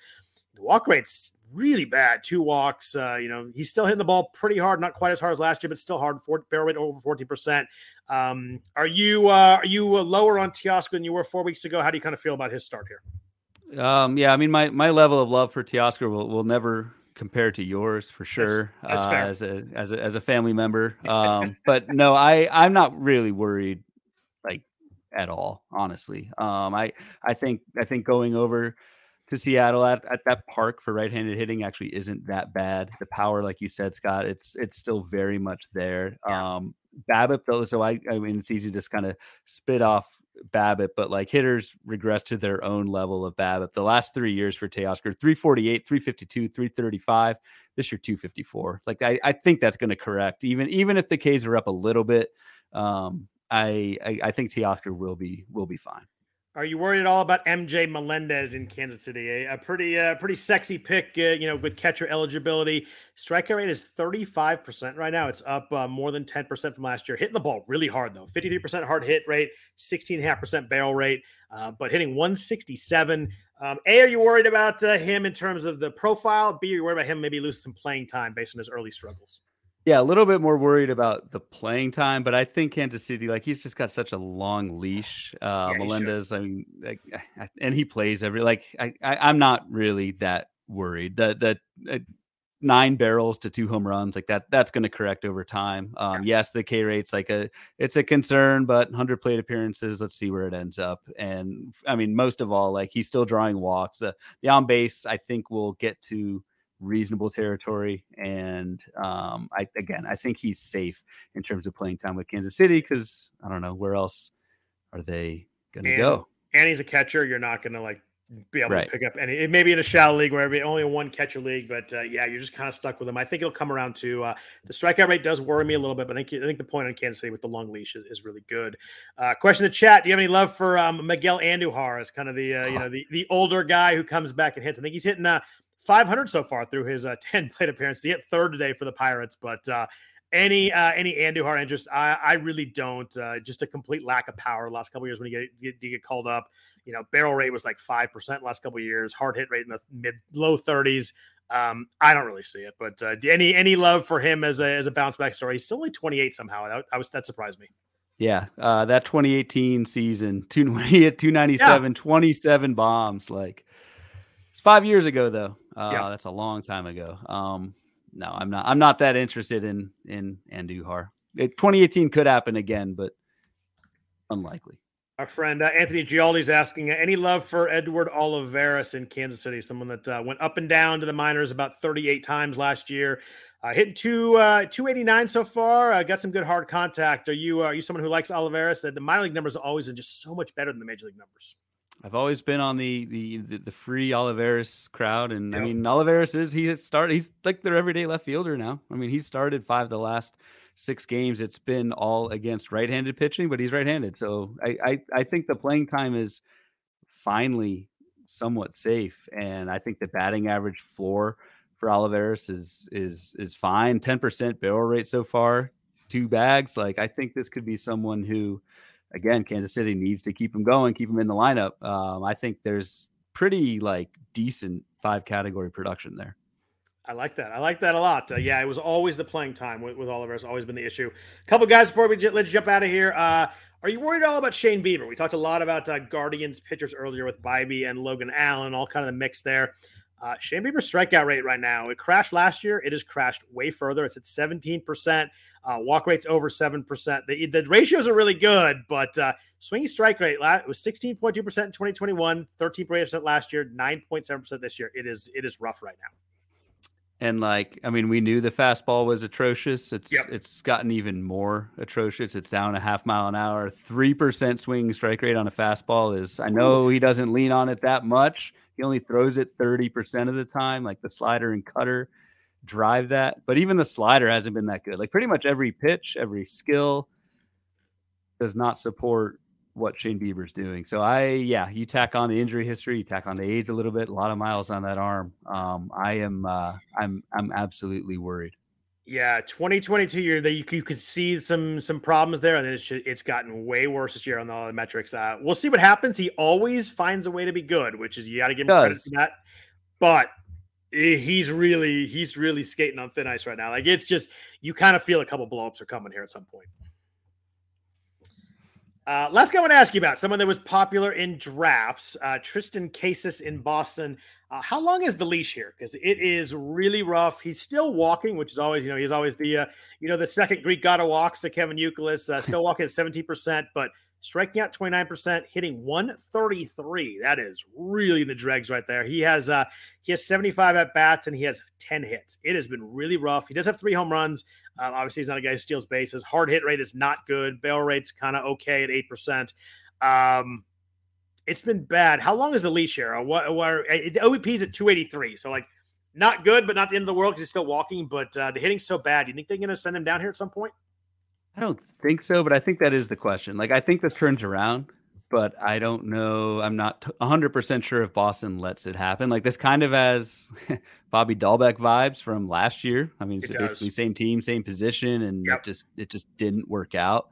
A: the walk rate's really bad. Two walks. Uh, you know, he's still hitting the ball pretty hard, not quite as hard as last year, but still hard. For, barrel rate over forty percent. Um, are you uh, are you uh, lower on Teoscar than you were four weeks ago? How do you kind of feel about his start here?
B: Um, yeah, I mean, my my level of love for Teoscar will will never compare to yours for sure.
A: That's, that's
B: uh, as a as a as a family member. [laughs] Um, but no, I I'm not really worried like at all, honestly. Um, I I think I think going over to Seattle at, at that park for right-handed hitting actually isn't that bad. The power, like you said, Scott, it's it's still very much there. Yeah. Um, BABIP though, so I I mean it's easy to just kind of spit off BABIP, but like hitters regress to their own level of BABIP. The last three years for Teoscar, 348, 352, 335. This year, 254. Like I, I think that's going to correct. Even even if the K's are up a little bit, um, I, I, I think Teoscar will be will be fine.
A: Are you worried at all about MJ Melendez in Kansas City? A, a pretty, uh, pretty sexy pick, uh, you know, with catcher eligibility. Strikeout rate is 35% right now. It's up uh, more than 10% from last year. Hitting the ball really hard, though. 53% hard hit rate, 16.5% barrel rate, uh, but hitting 167. Um, a, are you worried about uh, him in terms of the profile? B, are you worried about him maybe losing some playing time based on his early struggles?
B: Yeah, a little bit more worried about the playing time, but I think Kansas City, like he's just got such a long leash. Uh, yeah, Melendez, I mean, like, and he plays every like. I, I am not really that worried. That that uh, nine barrels to two home runs like that that's going to correct over time. Um, yeah. Yes, the K rate's like a it's a concern, but 100 plate appearances. Let's see where it ends up. And I mean, most of all, like he's still drawing walks. Uh, the on base, I think, will get to reasonable territory. And um, I again, I think he's safe in terms of playing time with Kansas City because I don't know where else are they going to go.
A: And he's a catcher. You're not going to like be able right. to pick up any. It may be in a shallow league where only a one catcher league, but uh, yeah, you're just kind of stuck with him. I think it'll come around to uh, the strikeout rate does worry me a little bit, but I think I think the point on Kansas City with the long leash is, is really good. Uh, question in the chat: Do you have any love for um, Miguel Andujar as kind of the uh, you know the the older guy who comes back and hits? I think he's hitting uh, 500 so far through his uh, [laughs] 10 plate appearances. He hit third today for the Pirates, but uh, any uh, any Andujar interest, I, I really don't. Uh, just a complete lack of power. Last couple years when you get, get, you get called up, you know, barrel rate was like five percent last couple years. Hard hit rate in the mid low 30s. Um, I don't really see it, but uh, any any love for him as a as a bounce back story? He's still only 28 somehow. That, I was that surprised me.
B: Yeah, uh, that 2018 season, he hit 297, yeah. 27 bombs. Like five years ago, though. Uh, yeah. That's a long time ago. Um, no, I'm not. I'm not that interested in in Andujar. It, 2018 could happen again, but unlikely.
A: Our friend uh, Anthony Gialdi is asking uh, any love for Edward Olivares in Kansas City, someone that uh, went up and down to the minors about 38 times last year. Uh, hitting two uh, 289 so far. Uh, got some good hard contact. Are you uh, are you someone who likes Olivares? The, the minor league numbers are always just so much better than the major league numbers.
B: I've always been on the the the, the free Olivares crowd, and yep. I mean Olivares is he has started. He's like their everyday left fielder now. I mean he's started five of the last six games. It's been all against right-handed pitching, but he's right-handed, so I I, I think the playing time is finally somewhat safe, and I think the batting average floor for Olivares is is is fine. Ten percent barrel rate so far, two bags. Like I think this could be someone who again, Kansas City needs to keep him going, keep him in the lineup. Um, I think there's pretty like decent five category production there.
A: I like that. I like that a lot. Uh, yeah, it was always the playing time with, with Oliver. It's always been the issue. A couple guys before we j- let's jump out of here. Uh, are you worried at all about Shane Bieber? We talked a lot about uh, Guardians pitchers earlier with Bibee and Logan Allen, all kind of the mix there. Uh, Shane Bieber's strikeout rate right now, it crashed last year. It has crashed way further. It's at 17%. Uh, walk rate's over 7%. The, the ratios are really good, but uh, swinging strike rate it was 16.2% in 2021, 13.8% last year, 9.7% this year. It is it is rough right now.
B: And like, I mean, we knew the fastball was atrocious. It's yep. it's gotten even more atrocious. It's down a half mile an hour. Three percent swinging strike rate on a fastball is. I know he doesn't lean on it that much, he only throws it 30% of the time. Like the slider and cutter drive that. But even the slider hasn't been that good. Like pretty much every pitch, every skill does not support what Shane Bieber's doing. So I, yeah, you tack on the injury history, you tack on the age a little bit, a lot of miles on that arm. Um, I am, uh, I'm, I'm absolutely worried.
A: Yeah, 2022 year that you, you could see some some problems there, and then it's just, it's gotten way worse this year on all the metrics. Uh, we'll see what happens. He always finds a way to be good, which is you got to give him credit for that. But he's really he's really skating on thin ice right now. Like it's just you kind of feel a couple blowups are coming here at some point. Uh, last guy I want to ask you about someone that was popular in drafts, uh, Triston Casas in Boston. Uh, how long is the leash here? Because it is really rough. He's still walking, which is always, you know, he's always the, uh, you know, the second Greek god of walks to Kevin Youkilis. Uh, still walking at [laughs] 17%, but striking out 29%, hitting 133. That is really in the dregs right there. He has uh he has 75 at bats and he has 10 hits. It has been really rough. He does have three home runs. Um, obviously, he's not a guy who steals bases. Hard hit rate is not good. Bail rate's kind of okay at 8%. Um, it's been bad. How long is the leash era? What, what the OBP is at 283. So like not good, but not the end of the world because he's still walking. But uh, the hitting's so bad. Do you think they're going to send him down here at some point?
B: I don't think so, but I think that is the question. Like I think this turns around, but I don't know. I'm not 100% sure if Boston lets it happen. Like this kind of has [laughs] Bobby Dalbec vibes from last year. I mean, it's it basically same team, same position and yep. it just it just didn't work out.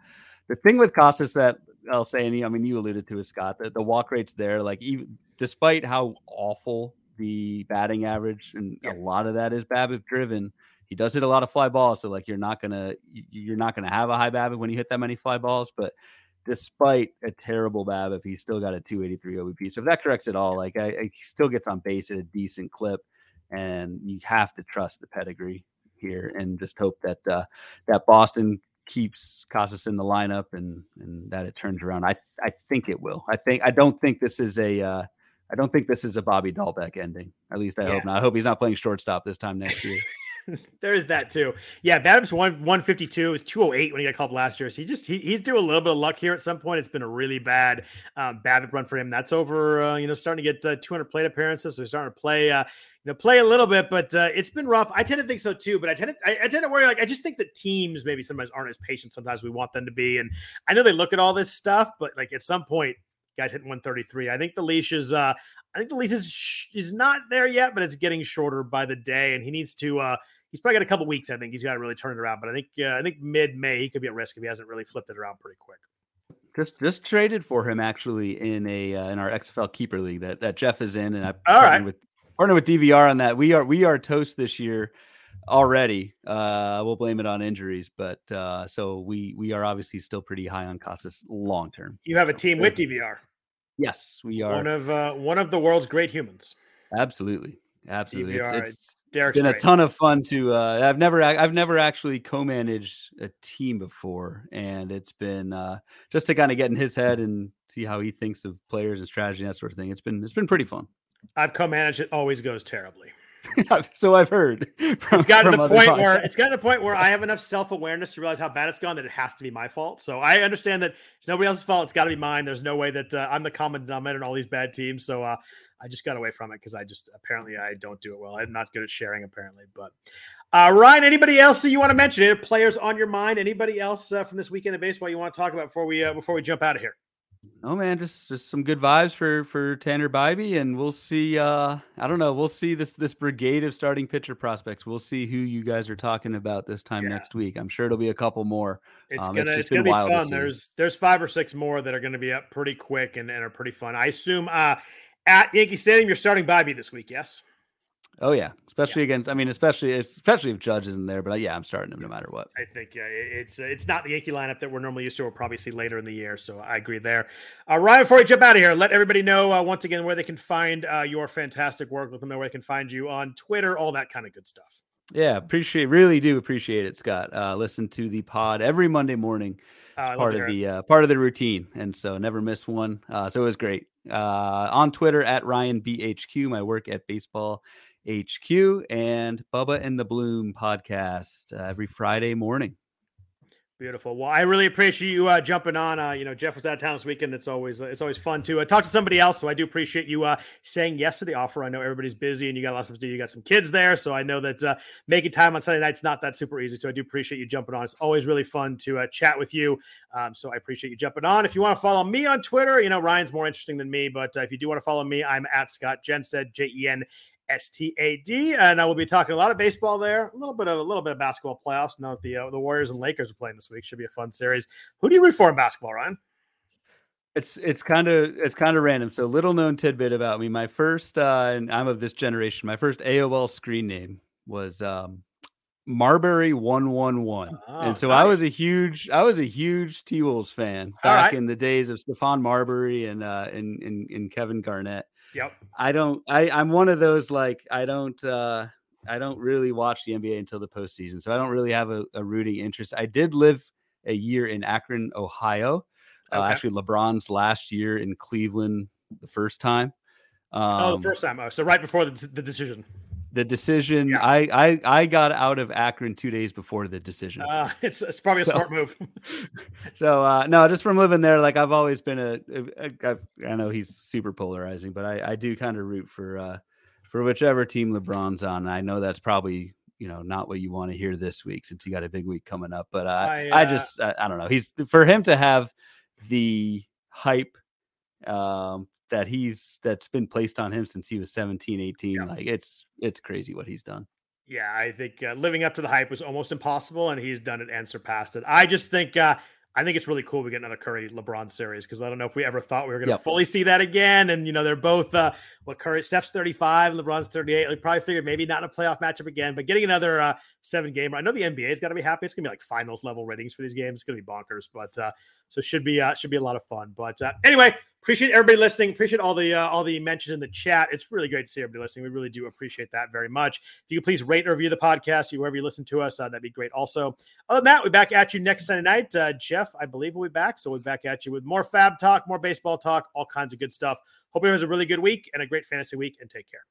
B: The thing with Casas that I'll say, and I mean, you alluded to it, Scott, that the walk rate's there. Like, even despite how awful the batting average, and yeah. a lot of that is BABIP driven, he does hit a lot of fly balls. So, like, you're not gonna you're not gonna have a high BABIP when you hit that many fly balls. But despite a terrible BABIP, he's still got a 283 OBP. So if that corrects it all, like, I, I, he still gets on base at a decent clip, and you have to trust the pedigree here and just hope that uh, that Boston keeps Casas in the lineup and and that it turns around. I I think it will. I think I don't think this is a uh, I don't think this is a Bobby Dalbec ending. At least I yeah. hope not. I hope he's not playing shortstop this time next year. [laughs]
A: there is that too. Yeah, BABIP's one 152. is 208 when he got called last year. So he just he, he's due a little bit of luck here at some point. It's been a really bad um, BABIP run for him. That's over. Uh, you know, starting to get uh, 200 plate appearances. So he's starting to play. Uh, you know, play a little bit, but uh, it's been rough. I tend to think so too. But I tend to I, I tend to worry. Like I just think that teams maybe sometimes aren't as patient. Sometimes we want them to be. And I know they look at all this stuff, but like at some point, guys hitting 133. I think the leash is. uh I think the leash is is not there yet, but it's getting shorter by the day, and he needs to. uh he's probably got a couple weeks. I think he's got to really turn it around. But I think uh, I think mid May he could be at risk if he hasn't really flipped it around pretty quick.
B: Just just traded for him actually in a uh, in our XFL keeper league that that Jeff is in, and I
A: all right
B: with partner with DVR on that. We are we are toast this year already. Uh, we'll blame it on injuries, but uh, so we we are obviously still pretty high on Casas long term.
A: You have a team with DVR.
B: Yes, we are
A: one of uh, one of the world's great humans.
B: Absolutely, absolutely. DVR, it's, it's been great. a ton of fun to. Uh, I've never I've never actually co-managed a team before, and it's been uh, just to kind of get in his head and see how he thinks of players and strategy and that sort of thing. It's been it's been pretty fun.
A: I've co-managed it always goes terribly. [laughs]
B: so I've heard. [laughs]
A: From, it's gotten to the point podcasts. where it's gotten to the point where I have enough self-awareness to realize how bad it's gone that it has to be my fault. So I understand that it's nobody else's fault. It's got to be mine. There's no way that uh, I'm the common denominator in all these bad teams. So uh, I just got away from it because I just apparently I don't do it well. I'm not good at sharing apparently. But uh, Ryan, anybody else that you want to mention? Any players on your mind? Anybody else uh, from this weekend of baseball you want to talk about before we uh, before we jump out of here?
B: Oh man, just just some good vibes for for Tanner Bibee, and we'll see. uh I don't know. We'll see this this brigade of starting pitcher prospects. We'll see who you guys are talking about this time yeah. next week. I'm sure it'll be a couple more.
A: It's um, gonna it's, it's gonna be fun. There's there's five or six more that are gonna be up pretty quick and, and are pretty fun. I assume uh at Yankee Stadium, you're starting Bibee this week. Yes.
B: Oh yeah, especially yeah. against. I mean, especially especially if Judge isn't there. But yeah, I'm starting him no matter what.
A: I think yeah, it's uh, it's not the Yankee lineup that we're normally used to. We'll probably see later in the year. So I agree there. Uh, Ryan, before we jump out of here, let everybody know uh, once again where they can find uh, your fantastic work. Let them know where they can find you on Twitter, all that kind of good stuff.
B: Yeah, appreciate, really do appreciate it, Scott. Uh, listen to the pod every Monday morning. Uh, part of the uh, part of the routine, and so never miss one. Uh, so it was great. Uh, on Twitter at Ryan BHQ, my work at Baseball HQ and Bubba and the Bloom podcast uh, every Friday morning.
A: Beautiful. Well, I really appreciate you uh, jumping on. Uh, you know, Jeff was out of town this weekend. It's always uh, it's always fun to uh, talk to somebody else. So I do appreciate you uh, saying yes to the offer. I know everybody's busy and you got lots of to do. You got some kids there, so I know that uh, making time on Sunday nights not that super easy. So I do appreciate you jumping on. It's always really fun to chat with you. Um, so I appreciate you jumping on. If you want to follow me on Twitter, you know Ryan's more interesting than me, but if you do want to follow me, I'm at Scott Jenstad, J E N S T A D, and I will be talking a lot of baseball there, a little bit of a little bit of basketball playoffs. Now that the uh, the Warriors and Lakers are playing this week, should be a fun series. Who do you root for in basketball, Ryan?
B: It's it's kind of it's kind of random. So little known tidbit about me. My first, uh, and I'm of this generation. My first AOL screen name was um, Marbury one one one, and so nice. I was a huge I was a huge T Wolves fan back right. in the days of Stephon Marbury and uh, and, and and Kevin Garnett.
A: Yep.
B: I don't. I I'm one of those like I don't. uh I don't really watch the NBA until the postseason, so I don't really have a, a rooting interest. I did live a year in Akron, Ohio. Uh, okay. Uh, actually, LeBron's last year in Cleveland, the first time.
A: Um, oh, the first time. Oh, so right before the, the decision.
B: The decision. Yeah. I, I I got out of Akron two days before the decision.
A: Uh, it's it's probably a so, smart move. [laughs]
B: so uh, no, just from living there, like I've always been a, a, a I know he's super polarizing, but I I do kind of root for uh for whichever team LeBron's on. I know that's probably you know not what you want to hear this week since you got a big week coming up. But uh, I, uh, I just I, I, don't know. He's for him to have the hype um, that he's that's been placed on him since he was 17, 18. Yeah. Like it's it's crazy what he's done.
A: Yeah, I think uh, living up to the hype was almost impossible, and he's done it and surpassed it. I just think uh, I think it's really cool we get another Curry LeBron series because I don't know if we ever thought we were going to yep. fully see that again. And you know, they're both uh, what Curry Steph's 35, LeBron's 38. We probably figured maybe not in a playoff matchup again, but getting another uh, seven game. I know the NBA's got to be happy. It's gonna be like finals level ratings for these games. It's gonna be bonkers, but uh, so should be uh, should be a lot of fun. But uh, anyway, appreciate everybody listening. Appreciate all the uh, all the mentions in the chat. It's really great to see everybody listening. We really do appreciate that very much. If you could please rate and review the podcast, wherever you listen to us, uh, that'd be great. Also, other than that, we're back at you next Sunday night. Uh, Jeff, I believe, we'll be back, so we'll be back at you with more FAAB talk, more baseball talk, all kinds of good stuff. Hope everyone has a really good week and a great fantasy week, and take care.